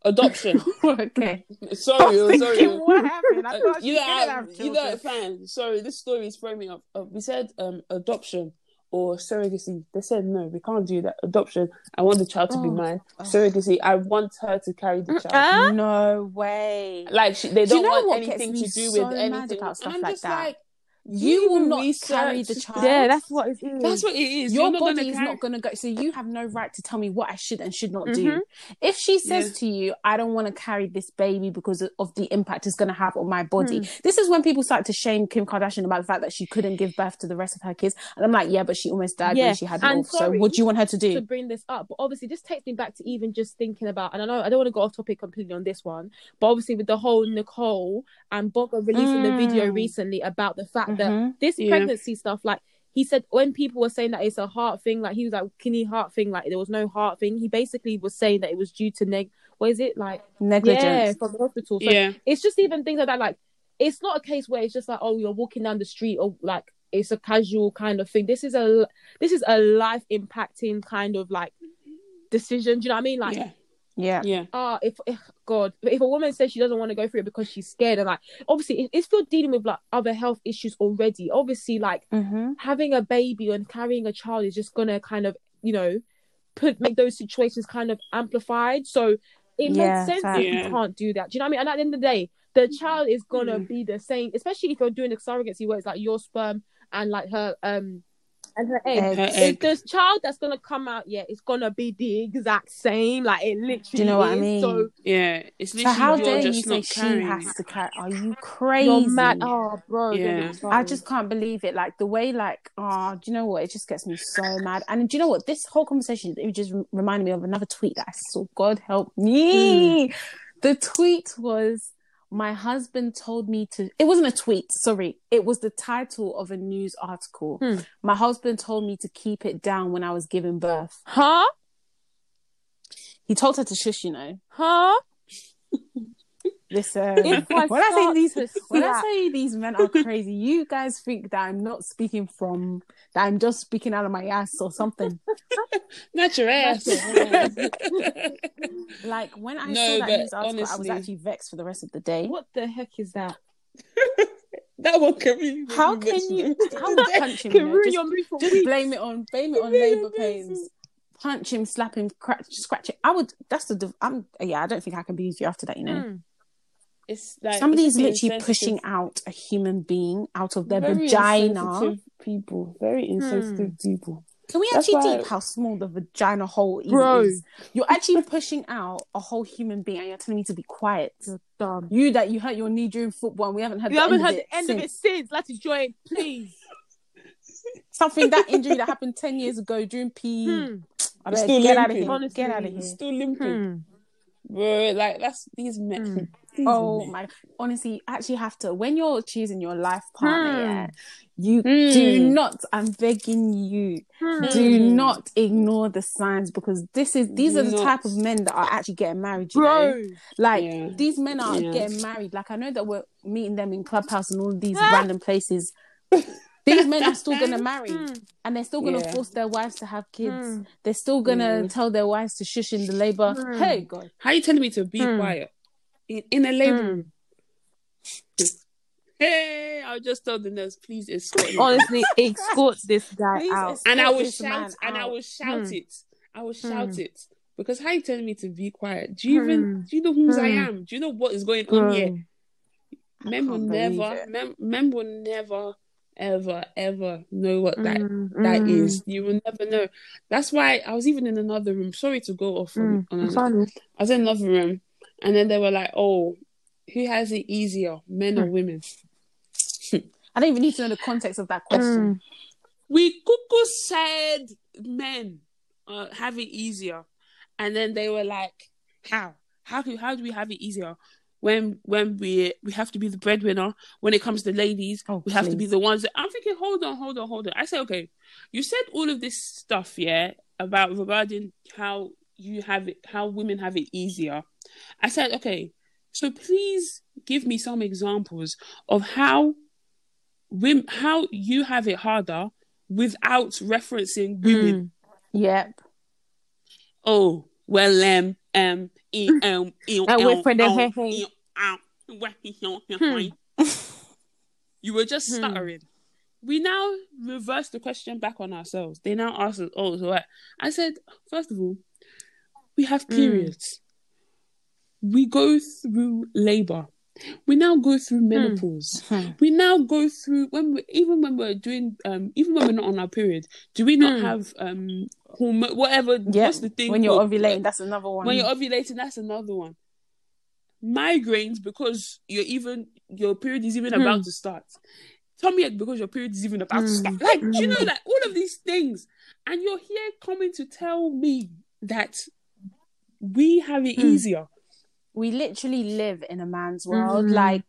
adoption. okay. sorry, I'm oh, sorry. thinking, what happened? I Uh, thought you she know, couldn't I- have you know, children. fine. Sorry, this story is throwing me off. Uh, we said um adoption or surrogacy. They said no, we can't do that. Adoption. I want the child to be Oh. mine. Surrogacy. I want her to carry the child. Ah? No way. Like she, they Do you don't know want what gets anything me to do so with mad anything. about stuff and I'm like just that? like, You will even not carry the child. Yeah, that's what it is. That's what it is. Your You're body gonna is carry- not going to go. So you have no right to tell me what I should and should not do. Mhm. If she says Yeah. to you, "I don't want to carry this baby because of the impact it's going to have on my body," this is when people start to shame Kim Kardashian about the fact that she couldn't give birth to the rest of her kids. And I'm like, yeah, but she almost died Yeah, when she had it and all. So sorry what do you want her to do? to bring this up, but obviously this takes me back to even just thinking about, and I know I don't want to go off topic completely on this one, but obviously with the whole Nicole and Bogger releasing the video Mm. recently about the fact that Mhm. this Yeah. pregnancy stuff, like he said, when people were saying that it's a heart thing, like he was like kidney heart thing, like there was no heart thing. He basically was saying that it was due to neg, what is it like? Negligence. Yeah, from the hospital. So Yeah. it's just even things like that. Like it's not a case where it's just like oh you're walking down the street or like it's a casual kind of thing. This is a this is a life impacting kind of like decision. Do you know what I mean? Like Yeah. Yeah. Yeah. ah, if, if God, if a woman says she doesn't want to go through it because she's scared, and like obviously, if, if you're dealing with like other health issues already, obviously, like Mm-hmm. having a baby and carrying a child is just gonna kind of you know put make those situations kind of amplified. So it Yeah, makes sense fact. if you can't do that. Do you know what I mean? And at the end of the day, the child is gonna Mm. be the same, especially if you're doing the surrogacy where it's like your sperm and like her um and her egg. Egg. Her If egg. this child that's gonna come out, yeah, it's gonna be the exact same. Like it literally. Do you know what I mean? So Yeah. It's literally. So how you're dare you say she has to carry? Are you crazy? you're mad. Oh, bro. Yeah. don't get me I just can't believe it. Like the way, like, oh, do you know what? It just gets me so mad. And do you know what? This whole conversation it just reminded me of another tweet that I saw. God help me. The tweet was, "My husband told me to." It wasn't a tweet. Sorry, it was the title of a news article. Hmm. My husband told me to keep it down when I was giving birth. huh? He told her to shush. You know. Huh? Listen, If I when I say these, when I say these men are crazy, you guys think that I'm not speaking from, that I'm just speaking out of my ass or something. Not your ass. Like when I No, saw that but news article, I was actually vexed for the rest of the day. What the heck is that? that one can really make How can vex you? How would punch him? Can you know, ruin just, your mood for just blame it on blame it on labour pains. Punch him, slap him, crack, scratch it. I would. That's the. div- I'm. Yeah, I don't think I can be with you after that. You know, Hmm. It's like somebody's it's literally pushing out a human being out of their very vagina. people. Very insensitive people. Can we That's actually why- deep how small the vagina hole even Bro. is? You're actually pushing out a whole human being, and you're telling me to be quiet. Dumb. You that you hurt your knee during football, and we haven't had. You the haven't end heard of it the end of it since. since. Let's enjoy it, please. Something that injury that happened ten years ago during PE. Hmm. I It's still get out of here. Honestly. Get out of here. Still limping. Bro, like that's these men. Hmm. Oh men. my! Honestly, you actually have to when you're choosing your life partner. Hmm. Yeah, you Hmm. do not. I'm begging you, do Hmm. not ignore the signs because this is these Do are the not. type of men that are actually getting married. You Bro. know? like Yeah. these men are Yeah. getting married. Like I know that we're meeting them in clubhouse and all these random places. These men are still gonna marry, and they're still gonna Yeah. force their wives to have kids. They're still gonna tell their wives to shush in the labor. Hey God, How you telling me to be quiet in, in a labor room? Hey, I'll just tell the nurse, please escort me. Honestly, escort this guy Please out. and I will shout, and I will shout it. I will shout Hmm. it because how are you telling me to be quiet? Do you even do you know whose I am? Do you know what is going on here? Men will never, it. men, men will never, ever, ever know what that Mm, that mm. is. You will never know. That's why I was even in another room. Sorry to go off on, on It's. I was in another room, and then they were like, "Oh, who has it easier, men Hmm. or women?" I don't even need to know the context of that question. we cuckoo said men uh, have it easier, and then they were like, "How? How do how do we have it easier?" When when we we have to be the breadwinner when it comes to ladies, Oh, we have to be the ones. That, I'm thinking, hold on, hold on, hold on. I say, okay, you said all of this stuff, yeah, about regarding how you have it, how women have it easier. I said, okay, so please give me some examples of how women, how you have it harder without referencing women. Yep. Oh, well, um, um, e- um, e- And we're um, friend of um, hey, hey. e- um, wah- he- he- he- he. You were just stuttering. We now reverse the question back on ourselves. They now ask us, "Oh, so what?" I said, first of all, we have periods. We go through labor. We now go through hmm. menopause. Hmm. We now go through when we even when we're doing um even when we're not on our period, do we not hmm. have um hormone whatever Yeah. what's the thing When you're called? ovulating, that's another one. when you're ovulating, that's another one. Migraines because you're even your period is even about to start. Tummy because your period is even about to start. Like do you know, like all of these things, and you're here coming to tell me that we have it easier. We literally live in a man's world. Mm-hmm. Like,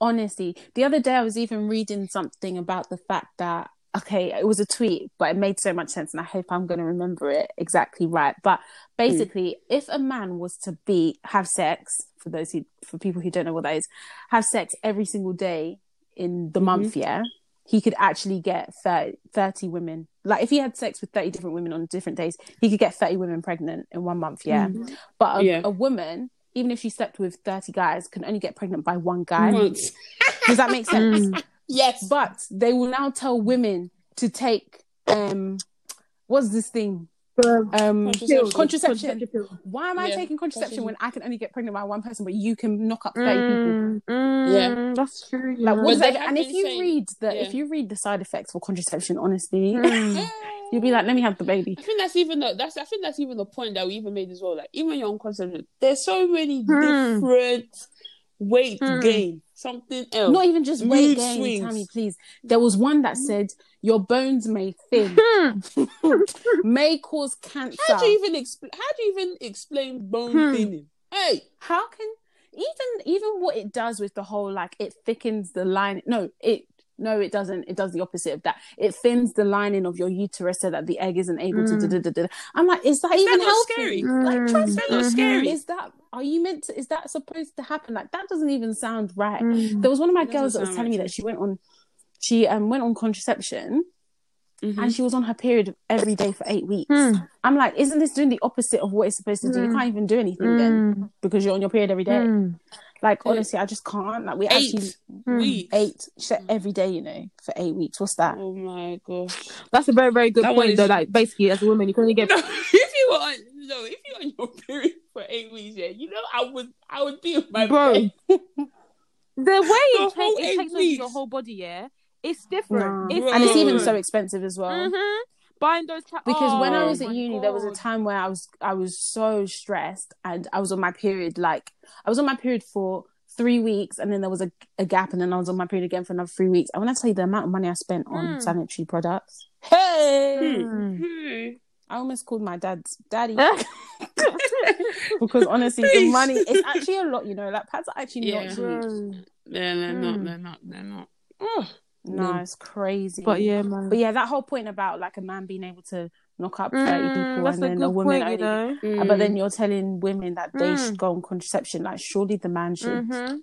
honestly, the other day I was even reading something about the fact that, okay, it was a tweet, but it made so much sense, and I hope I'm going to remember it exactly right. But basically, if a man was to be have sex, for those who, for people who don't know what that is, have sex every single day in the mm-hmm. month, yeah, he could actually get 30, 30 women. Like, if he had sex with 30 different women on different days, he could get 30 women pregnant in one month, yeah. Mm-hmm. But a, Yeah. a woman, even if she slept with 30 guys, can only get pregnant by one guy. Once. Does that make sense? Yes. But they will now tell women to take um what's this thing? Um Contraception. contraception. Why am I Yeah, taking contraception contraception. when I can only get pregnant by one person, but you can knock up 30 people? Mm, mm, Yeah. that's true. Like, what But that- and if you saying- read the yeah. if you read the side effects for contraception, honestly, Mm. you'll be like, let me have the baby. I think that's even the that's I think that's even the point that we even made as well. Like even when you're on there's so many Hmm. different weight Hmm. gain, something else. Not even just weight gain, swings. Tammy, please. There was one that said your bones may thin, may cause cancer. How do you even explain? How do you even explain bone Hmm. thinning? Hey, how can even even what it does with the whole like it thickens the line no it no it doesn't. It does the opposite of that. It thins the lining of your uterus so that the egg isn't able to da, da, da, da. i'm like is that Is even that healthy? scary? like trust Is that me scary? is that are you meant to is that supposed to happen? Like that doesn't even sound right. Mm. there was one of my It girls that was sound telling me that she went on she um went on contraception Mm-hmm. and she was on her period every day for eight weeks. Mm. i'm like isn't this doing the opposite of what it's supposed to do? You can't even do anything then because you're on your period every day Like honestly, I just can't. Like we eight actually weeks. eight shit every day, you know, for eight weeks. What's that? Oh my gosh. That's a very, very good That one point, is- though. Like, basically, as a woman, you can only get. No, if you were on, no, if you're on your period for eight weeks, yeah, you know, I would, I would be in my Bro. bed. The way The it, whole takes, it takes over your whole body, yeah, it's different. It's and it's even so expensive as well. Mhm. Buying those. Ta- Because when I Oh was at uni, there was a time where I was I was so stressed and I was on my period. Like I was on my period for three weeks, and then there was a, a gap, and then I was on my period again for another three weeks. I want to tell you the amount of money I spent on sanitary products, hey, Hmm. I almost called my dad, daddy. because honestly, the money is actually a lot. You know, like pads are actually Yeah. not cheap. Yeah, they're not. Mm. They're not. They're not. Oh, No, No. it's crazy. But yeah, man. but yeah, that whole point about like a man being able to knock up thirty Mm, people that's and a then good a woman point, you know. Uh, But then you're telling women that they Mm. should go on contraception. Like, surely the man should. Mhm.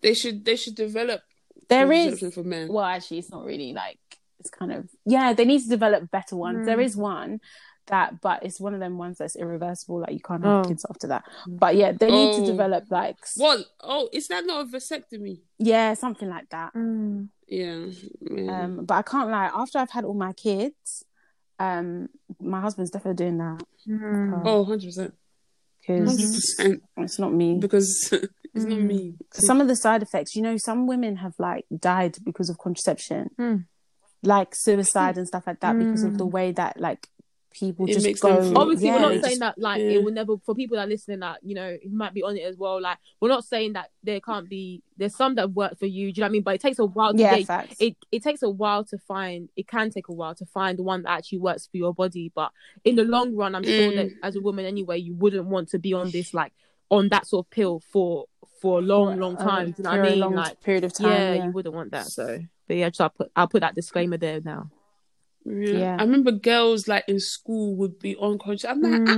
they should. They should develop. There is. contraception for men. Well, actually, it's not really like it's kind of yeah. They need to develop better ones. Mm. There is one that, but it's one of them ones that's irreversible. Like you can't have Oh. kids after that. But yeah, they need to Oh. develop like s- What? Oh, is that not a vasectomy? yeah, something like that. Mm. Yeah. yeah. Um, but I can't lie. After I've had all my kids, um, my husband's definitely doing that Mm. oh, 100 percent. because it's not me. Because it's not Mm. me. 'Cause some of the side effects, you know, some women have like died because of contraception, Mm. like suicide and stuff like that, because of the Mm. way that like people It just makes go. feel- Obviously, yeah, we're not saying just- that like yeah. it will never. For people that are listening, that you know, who might be on it as well. Like, we're not saying that there can't be. There's some that work for you. Do you know what I mean? But it takes a while to Yeah, get. facts. It it takes a while to find. It can take a while to find the one that actually works for your body. But in the long run, I'm sure Mm. that as a woman anyway, you wouldn't want to be on this like on that sort of pill for for a long, long For a- time. Do you know what for I a mean? long Like, period of time. yeah, yeah. you wouldn't want that. So, but yeah, just I'll put I'll put that disclaimer there now. Yeah. Yeah. I remember girls like in school would be unconscious. I'm like, ah,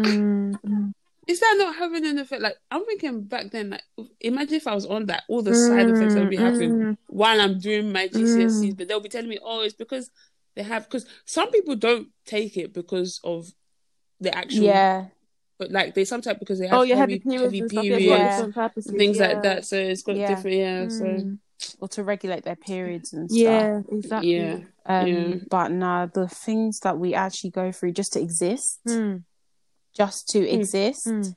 Mm. is that not having an effect? Like, I'm thinking back then, like, imagine if I was on that, all the side effects that would be happening Mm. while I'm doing my GCSEs, but they'll be telling me, oh, it's because they have, because some people don't take it because of the actual, yeah, but like they sometimes because they have Oh, heavy, heavy periods Yeah, things yeah. like that. So it's got different, yeah. So Mm. Or to regulate their periods and stuff. Yeah, exactly. yeah, Um, Yeah. But nah, the things that we actually go through just to exist, Mm. just to exist. Mm.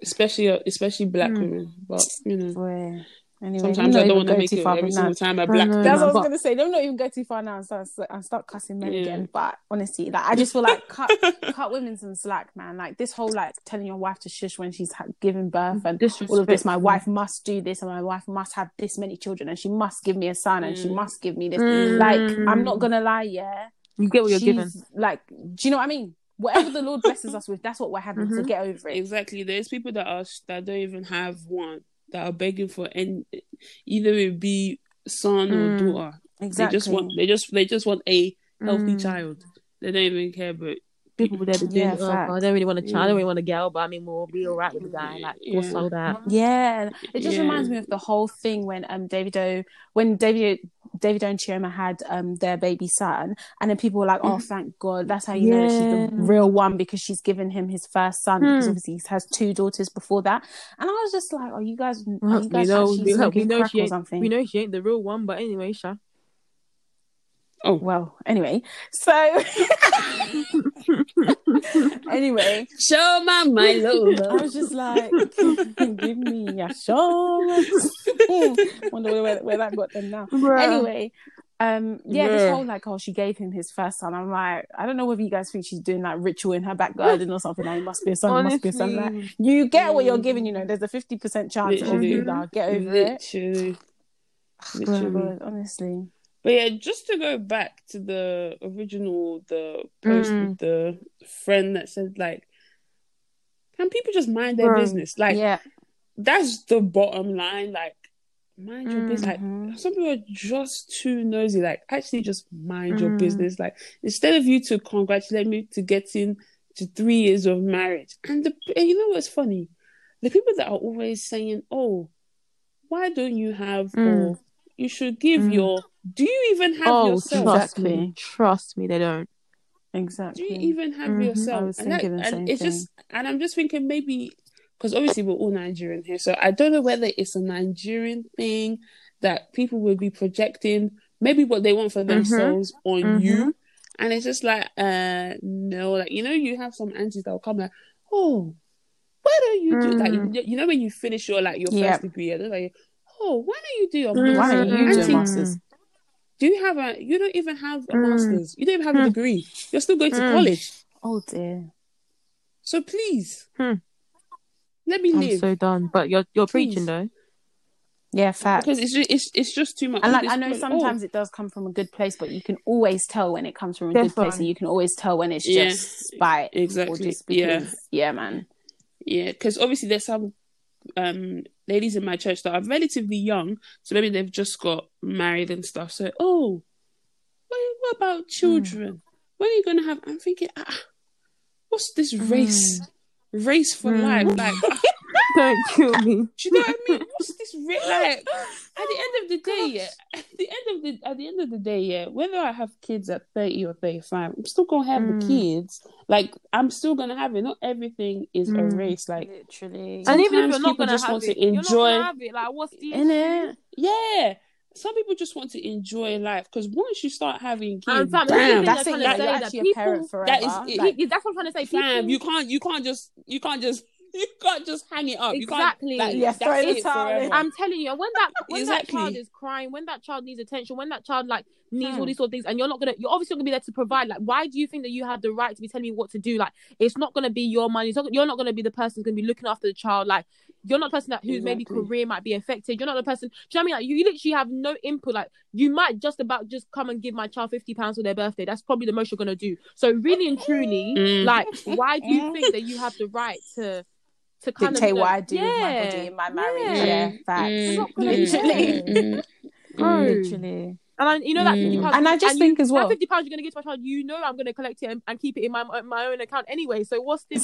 especially especially black Mm. women, but you know. Boy. Anyway, Sometimes I don't want to go make too it far every single that. time I black know. woman. That's what I was gonna say. Let me not even go too far now and start and start cussing men Yeah. again. But honestly, like I just feel like cut cut women some slack, man. Like this whole like telling your wife to shush when she's ha- giving birth and all of this. My wife must do this and my wife must have this many children and she must give me a son and she Mm. must give me this. Mm. Like I'm not gonna lie, yeah. You get what you're She's, given. Like, do you know what I mean? Whatever the Lord blesses us with, that's what we're having. So Mhm. get over it. Exactly. There's people that are that don't even have one that are begging for any either it be son or Mm. daughter. Exactly. They just want they just they just want a healthy Mm. child. They don't even care but People there be doing, Yeah, oh, facts. I don't really want a child. I Yeah. don't really want a girl, but I mean, we'll be all right with the guy. Like, we'll Yeah. solve that. Yeah, it just Yeah. reminds me of the whole thing when um Davido when David Davido and Chioma had um their baby son, and then people were like, "Oh, thank God, that's how you know that she's the real one because she's given him his first son because Hmm. obviously he has two daughters before that." And I was just like, "Are you guys? Are Well, you we know, actually we, we know crack she or ain't, something?" we know she ain't the real one, but anyway, Sha. oh Well, anyway, so anyway, show my my I was just like, give me a shot. Wonder where, where that got them now. Anyway, um, yeah, this whole like, oh, she gave him his first son. I'm like, I don't know whether you guys think she's doing like ritual in her back garden or something. Like, it must be a son, it must be a son. Like, you get what you're giving. You know, there's a fifty percent chance of Literally. you now. Get over it. Literally. Oh, Literally. God, honestly, But yeah, just to go back to the original, the post Mm. with the friend that said like, can people just mind their Bro. business? Like yeah, that's the bottom line. Like mind your business. Like Mhm. some people are just too nosy. Like actually, just mind your Mm. business. Like instead of you to congratulate me to getting to three years of marriage, and the and you know what's funny, the people that are always saying, "Oh, why don't you have?" Mm. or you should give Mm. your. Do you even have Oh, yourself? trust me. Trust me, they don't. Exactly. Do you even have Mhm. yourself? I was and that- thinking the and same it's just, and I'm just thinking maybe because obviously we're all Nigerian here, so I don't know whether it's a Nigerian thing that people will be projecting maybe what they want for Mm-hmm. themselves on Mhm. you, and it's just like, uh, no, like you know, you have some aunties that will come like, oh, why don't you do like Mm. you- you know when you finish your like your Yeah. first degree, and they're like, oh, why don't you do your Mm. Why don't you do a Auntie, masters? Do you have a? You don't even have a Mm. master's. You don't even have a Mm. degree. You're still going to Mm. college. Oh dear. So please, Hmm. let me I'm live. so done. But you're you're Please. preaching though. Yeah, fact. because it's just, it's it's just too much. And like I know point- sometimes oh, it does come from a good place, but you can always tell when it comes from a good place, and you can always tell when it's Yeah, just spite or exactly. just Yeah. yeah, man. Yeah, because obviously there's some um ladies in my church that are relatively young, so maybe they've just got married and stuff. So, oh, what, what about children? When are you gonna have? I'm thinking, ah, what's this race? Race for life, like. Don't kill me. Do you know what I mean? What's this re- like? At the end of the day, yeah. At the end of the at the end of the day, yeah. Whether I have kids at thirty or thirty five, I'm still gonna have the mm. kids. Like I'm still gonna have it. Not everything is a mm. race. Like Literally. And even if you're not people gonna just have want it, to you're not enjoy- gonna have it. Like, what's the In it. yeah. Some people just want to enjoy life because once you start having kids, And fam, damn, that's the That's it. I'm trying to Like, say, you're that actually people- a parent forever. that is it. Like, that's what I'm trying to say. People, you can't you can't just you can't just you can't just hang it up. Exactly. You can't, like, Yeah, that's throw the it towel I'm telling you, when that when that child is crying, when that child needs attention, when that child like needs Hmm. all these sort of things, and you're not gonna, you're obviously not gonna be there to provide. Like, why do you think that you have the right to be telling me what to do? Like, it's not gonna be your money. It's not, you're not gonna be the person who's gonna be looking after the child. Like, you're not the person that whose maybe career might be affected. You're not the person. Do you know what I mean? Like, you, you literally have no input. Like, you might just about just come and give my child fifty pounds for their birthday. That's probably the most you're gonna do. So really and truly, Mm. like, why do you think that you have the right to? To kind dictate of, you what I do with my body in my marriage. yeah. Yeah, facts. Mm, not gonna mm, Literally. mm, Literally. And I, you know that Mm. fifty pounds, And I just you- think as well- that fifty pounds you're gonna give to my child. You know I'm gonna collect it and, and keep it in my my own account anyway. So what's the real,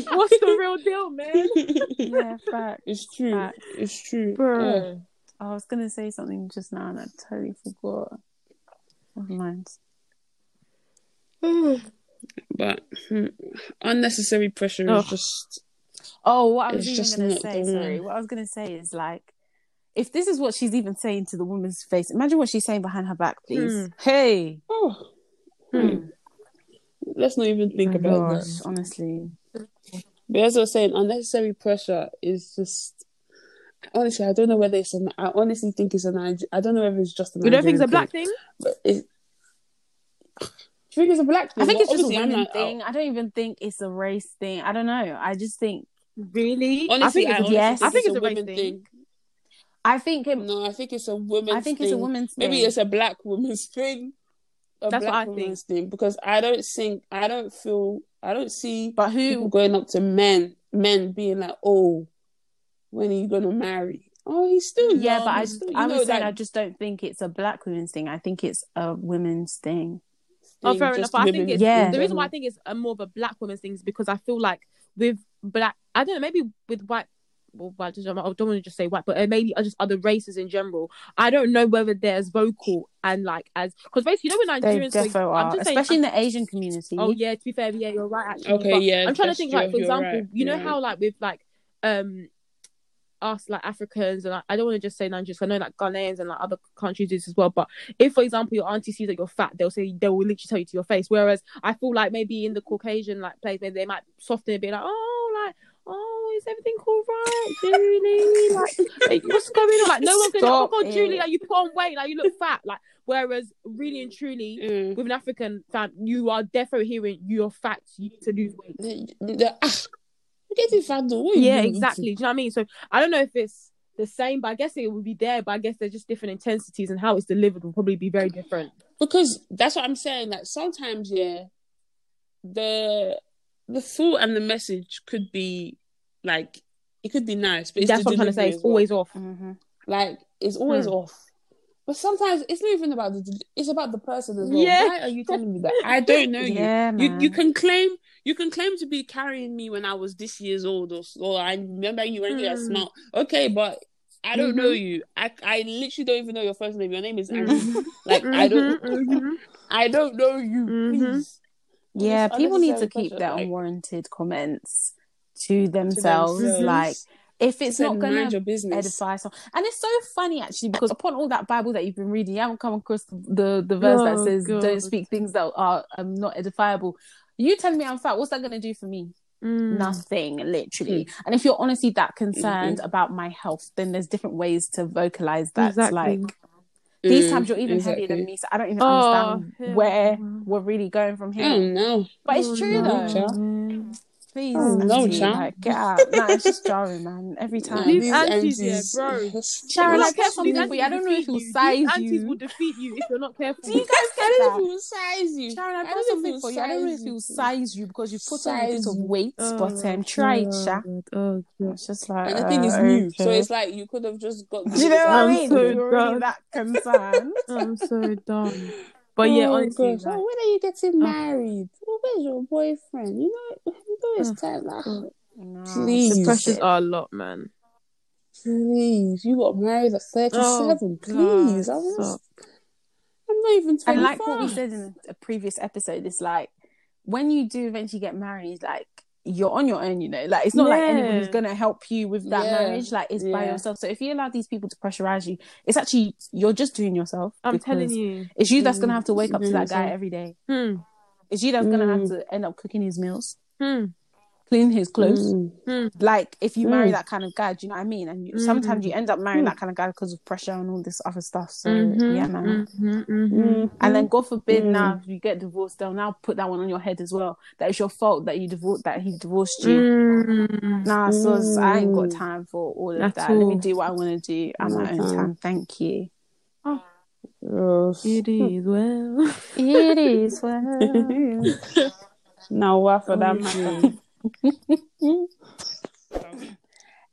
So what's the real deal, man? yeah, facts. It's true. Facts. It's true. Bro. I was gonna say something just now and I totally forgot. Never mind. But hmm, unnecessary pressure is just Oh, what I was even just gonna say, sorry, what I was gonna say is like, if this is what she's even saying to the woman's face, imagine what she's saying behind her back, please. Hmm. Hey, oh. Hmm. Let's not even think My about gosh, that. honestly. But as I was saying, unnecessary pressure is just honestly, I don't know whether it's an. I honestly think it's an I don't know whether it's just a. You don't think it's a black thing, thing? But it, do you think it's a black thing? I think Well, it's just a women like, oh, thing. I don't even think it's a race thing. I don't know. I just think Really? Honestly, I think it's, honestly yes. I think it's a, women race thing. I think it, No, I think it's a woman. I think it's a woman's thing. Maybe thing. it's a black woman's thing. A That's what black I think. thing because I don't think I don't feel I don't see But people who? going up to men men being like, oh, when are you gonna marry? Oh, he's still Yeah, young, but I, still, you I was saying that I just don't think it's a black women's thing. I think it's a women's thing. Oh, fair enough. But I think it's Yeah. the reason why I think it's a more of a black woman's thing is because I feel like with black, I don't know, maybe with white. Well, I don't, I don't want to just say white, but uh, maybe just other races in general. I don't know whether they're as vocal and like as because basically, you know, when Nigerians, for ex- defo I'm are, just saying, especially in the Asian community. Oh yeah, to be fair, yeah, you're right. Actually, Okay, But yeah, I'm trying to think true, like, for example, right, you know yeah. how like with like um us like Africans and like, I don't want to just say Nigerians. I know like Ghanaians and like other countries do this as well. But if, for example, your auntie sees that you're fat, they'll say they will literally tell you to your face. Whereas I feel like maybe in the Caucasian like place, maybe they might soften it a bit, like oh like. Oh, is everything all right, Julie? Like, like, what's going on? Like, no one's gonna. Oh God, it. Julie, like you put on weight, like you look fat. Like, whereas really and truly, Mm. with an African fan, you are definitely hearing you're fat, you need to lose weight. Ah, getting fat though. What are Yeah, exactly. Do you know what I mean? So I don't know if it's the same, but I guess it would be there. But I guess there's just different intensities, and how it's delivered will probably be very different. because that's what I'm saying. Like sometimes, yeah, the the thought and the message could be like it could be nice, but it's That's what I'm trying to say. It's as well. always off. Mhm. like it's always Hmm. off. But sometimes it's not even about the it's about the person as well. Yeah. Why are you telling me that? I don't know you. Yeah, you you can claim you can claim to be carrying me when I was this years old or, or I remember you when you were Mm. small. Okay, but I don't Mm-hmm. know you. I I literally don't even know your first name. Your name is Andrew. Like I don't Mhm, I don't know you. Mhm. Please. Yeah, people need to unnecessary keep pressure, their like, unwarranted comments to themselves. themselves. Like, if it's not going to your business. edify someone. And it's so funny actually because upon all that Bible that you've been reading, you haven't come across the the verse that Oh, says, God. "Don't speak things that are um, not edifiable." You tell me I'm fat. What's that going to do for me? Mm. Nothing, literally. And if you're honestly that concerned Mm-hmm. about my health, then there's different ways to vocalize that. Exactly. Like these Mm, times, you're even exactly. heavier than me, so I don't even Oh, understand hell where we're really going from I here. know. But it's true Oh, though. child. Please, Oh, no, auntie, Sharon. like, get out. No, it's just jarring, man. Every time. These These aunties, aunties, yeah, bro. that's- Sharon, If like, you're get something for you. I don't know if he'll size These aunties you. will defeat you if you're not careful. Do you guys I get don't know if he'll size you. Sharon, I I got don't know if something for you. I don't know if size it will size you because you've put on a bit of Size you. weight, but um, try it, Sha. Oh, God. It's just like, And the thing is new, so it's like you could have just got. Do you know what I I'm mean? so You're already done. that concerned. I'm so done. But yeah, Oh, honestly, gosh. Oh, like, oh, when are you getting oh. married? Oh, where's your boyfriend? You know, you know it's time. Like, oh, No, Please. the pressures are a lot, man. please, you got married at thirty-seven. Oh, please, God, I'm, stop. I'm not even twenty-five. And like what we said in a previous episode, it's like when you do eventually get married, like you're on your own, you know. Like it's not like Yeah. anybody's gonna help you with that Yeah. marriage. Like it's by yourself. So if you allow these people to pressurize you, it's actually you're just doing yourself. I'm telling you. It's you that's gonna Mm, have to wake up to that guy every day. Hmm. It's you that's gonna have Mm. to end up cooking his meals, Hmm. Clean his clothes. Mm. Hmm. Like if you marry Mm. that kind of guy, do you know what I mean? And you, Mm. sometimes you end up marrying Mm. that kind of guy because of pressure and all this other stuff. So Mhm, yeah, man. mhm, mhm. Mm. And then God forbid Mm. now if you get divorced, they'll now put that one on your head as well. That it's your fault that you divorced that he divorced you. Mm. Nah, so I ain't got Mm. time for all of At that. Let me do what I want to do at my own time. Thank you. Gross. It is well. It is well. Now what for that Honestly.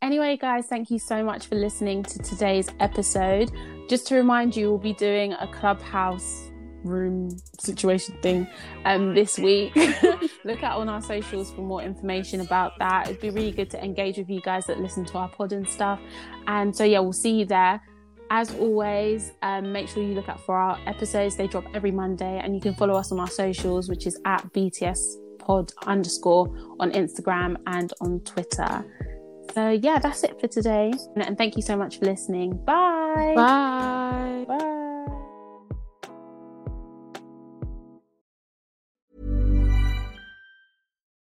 Anyway, guys, thank you so much for listening to today's episode. Just to remind you, we'll be doing a clubhouse room situation thing um this week. Look out on our socials for more information about that. It'd be really good to engage with you guys that listen to our pod and stuff. And so yeah, we'll see you there. As always, um, make sure you look out for our episodes. They drop every Monday, and you can follow us on our socials, which is at BTS pod underscore on Instagram and on Twitter. So yeah, that's it for today. And thank you so much for listening. Bye. Bye. Bye.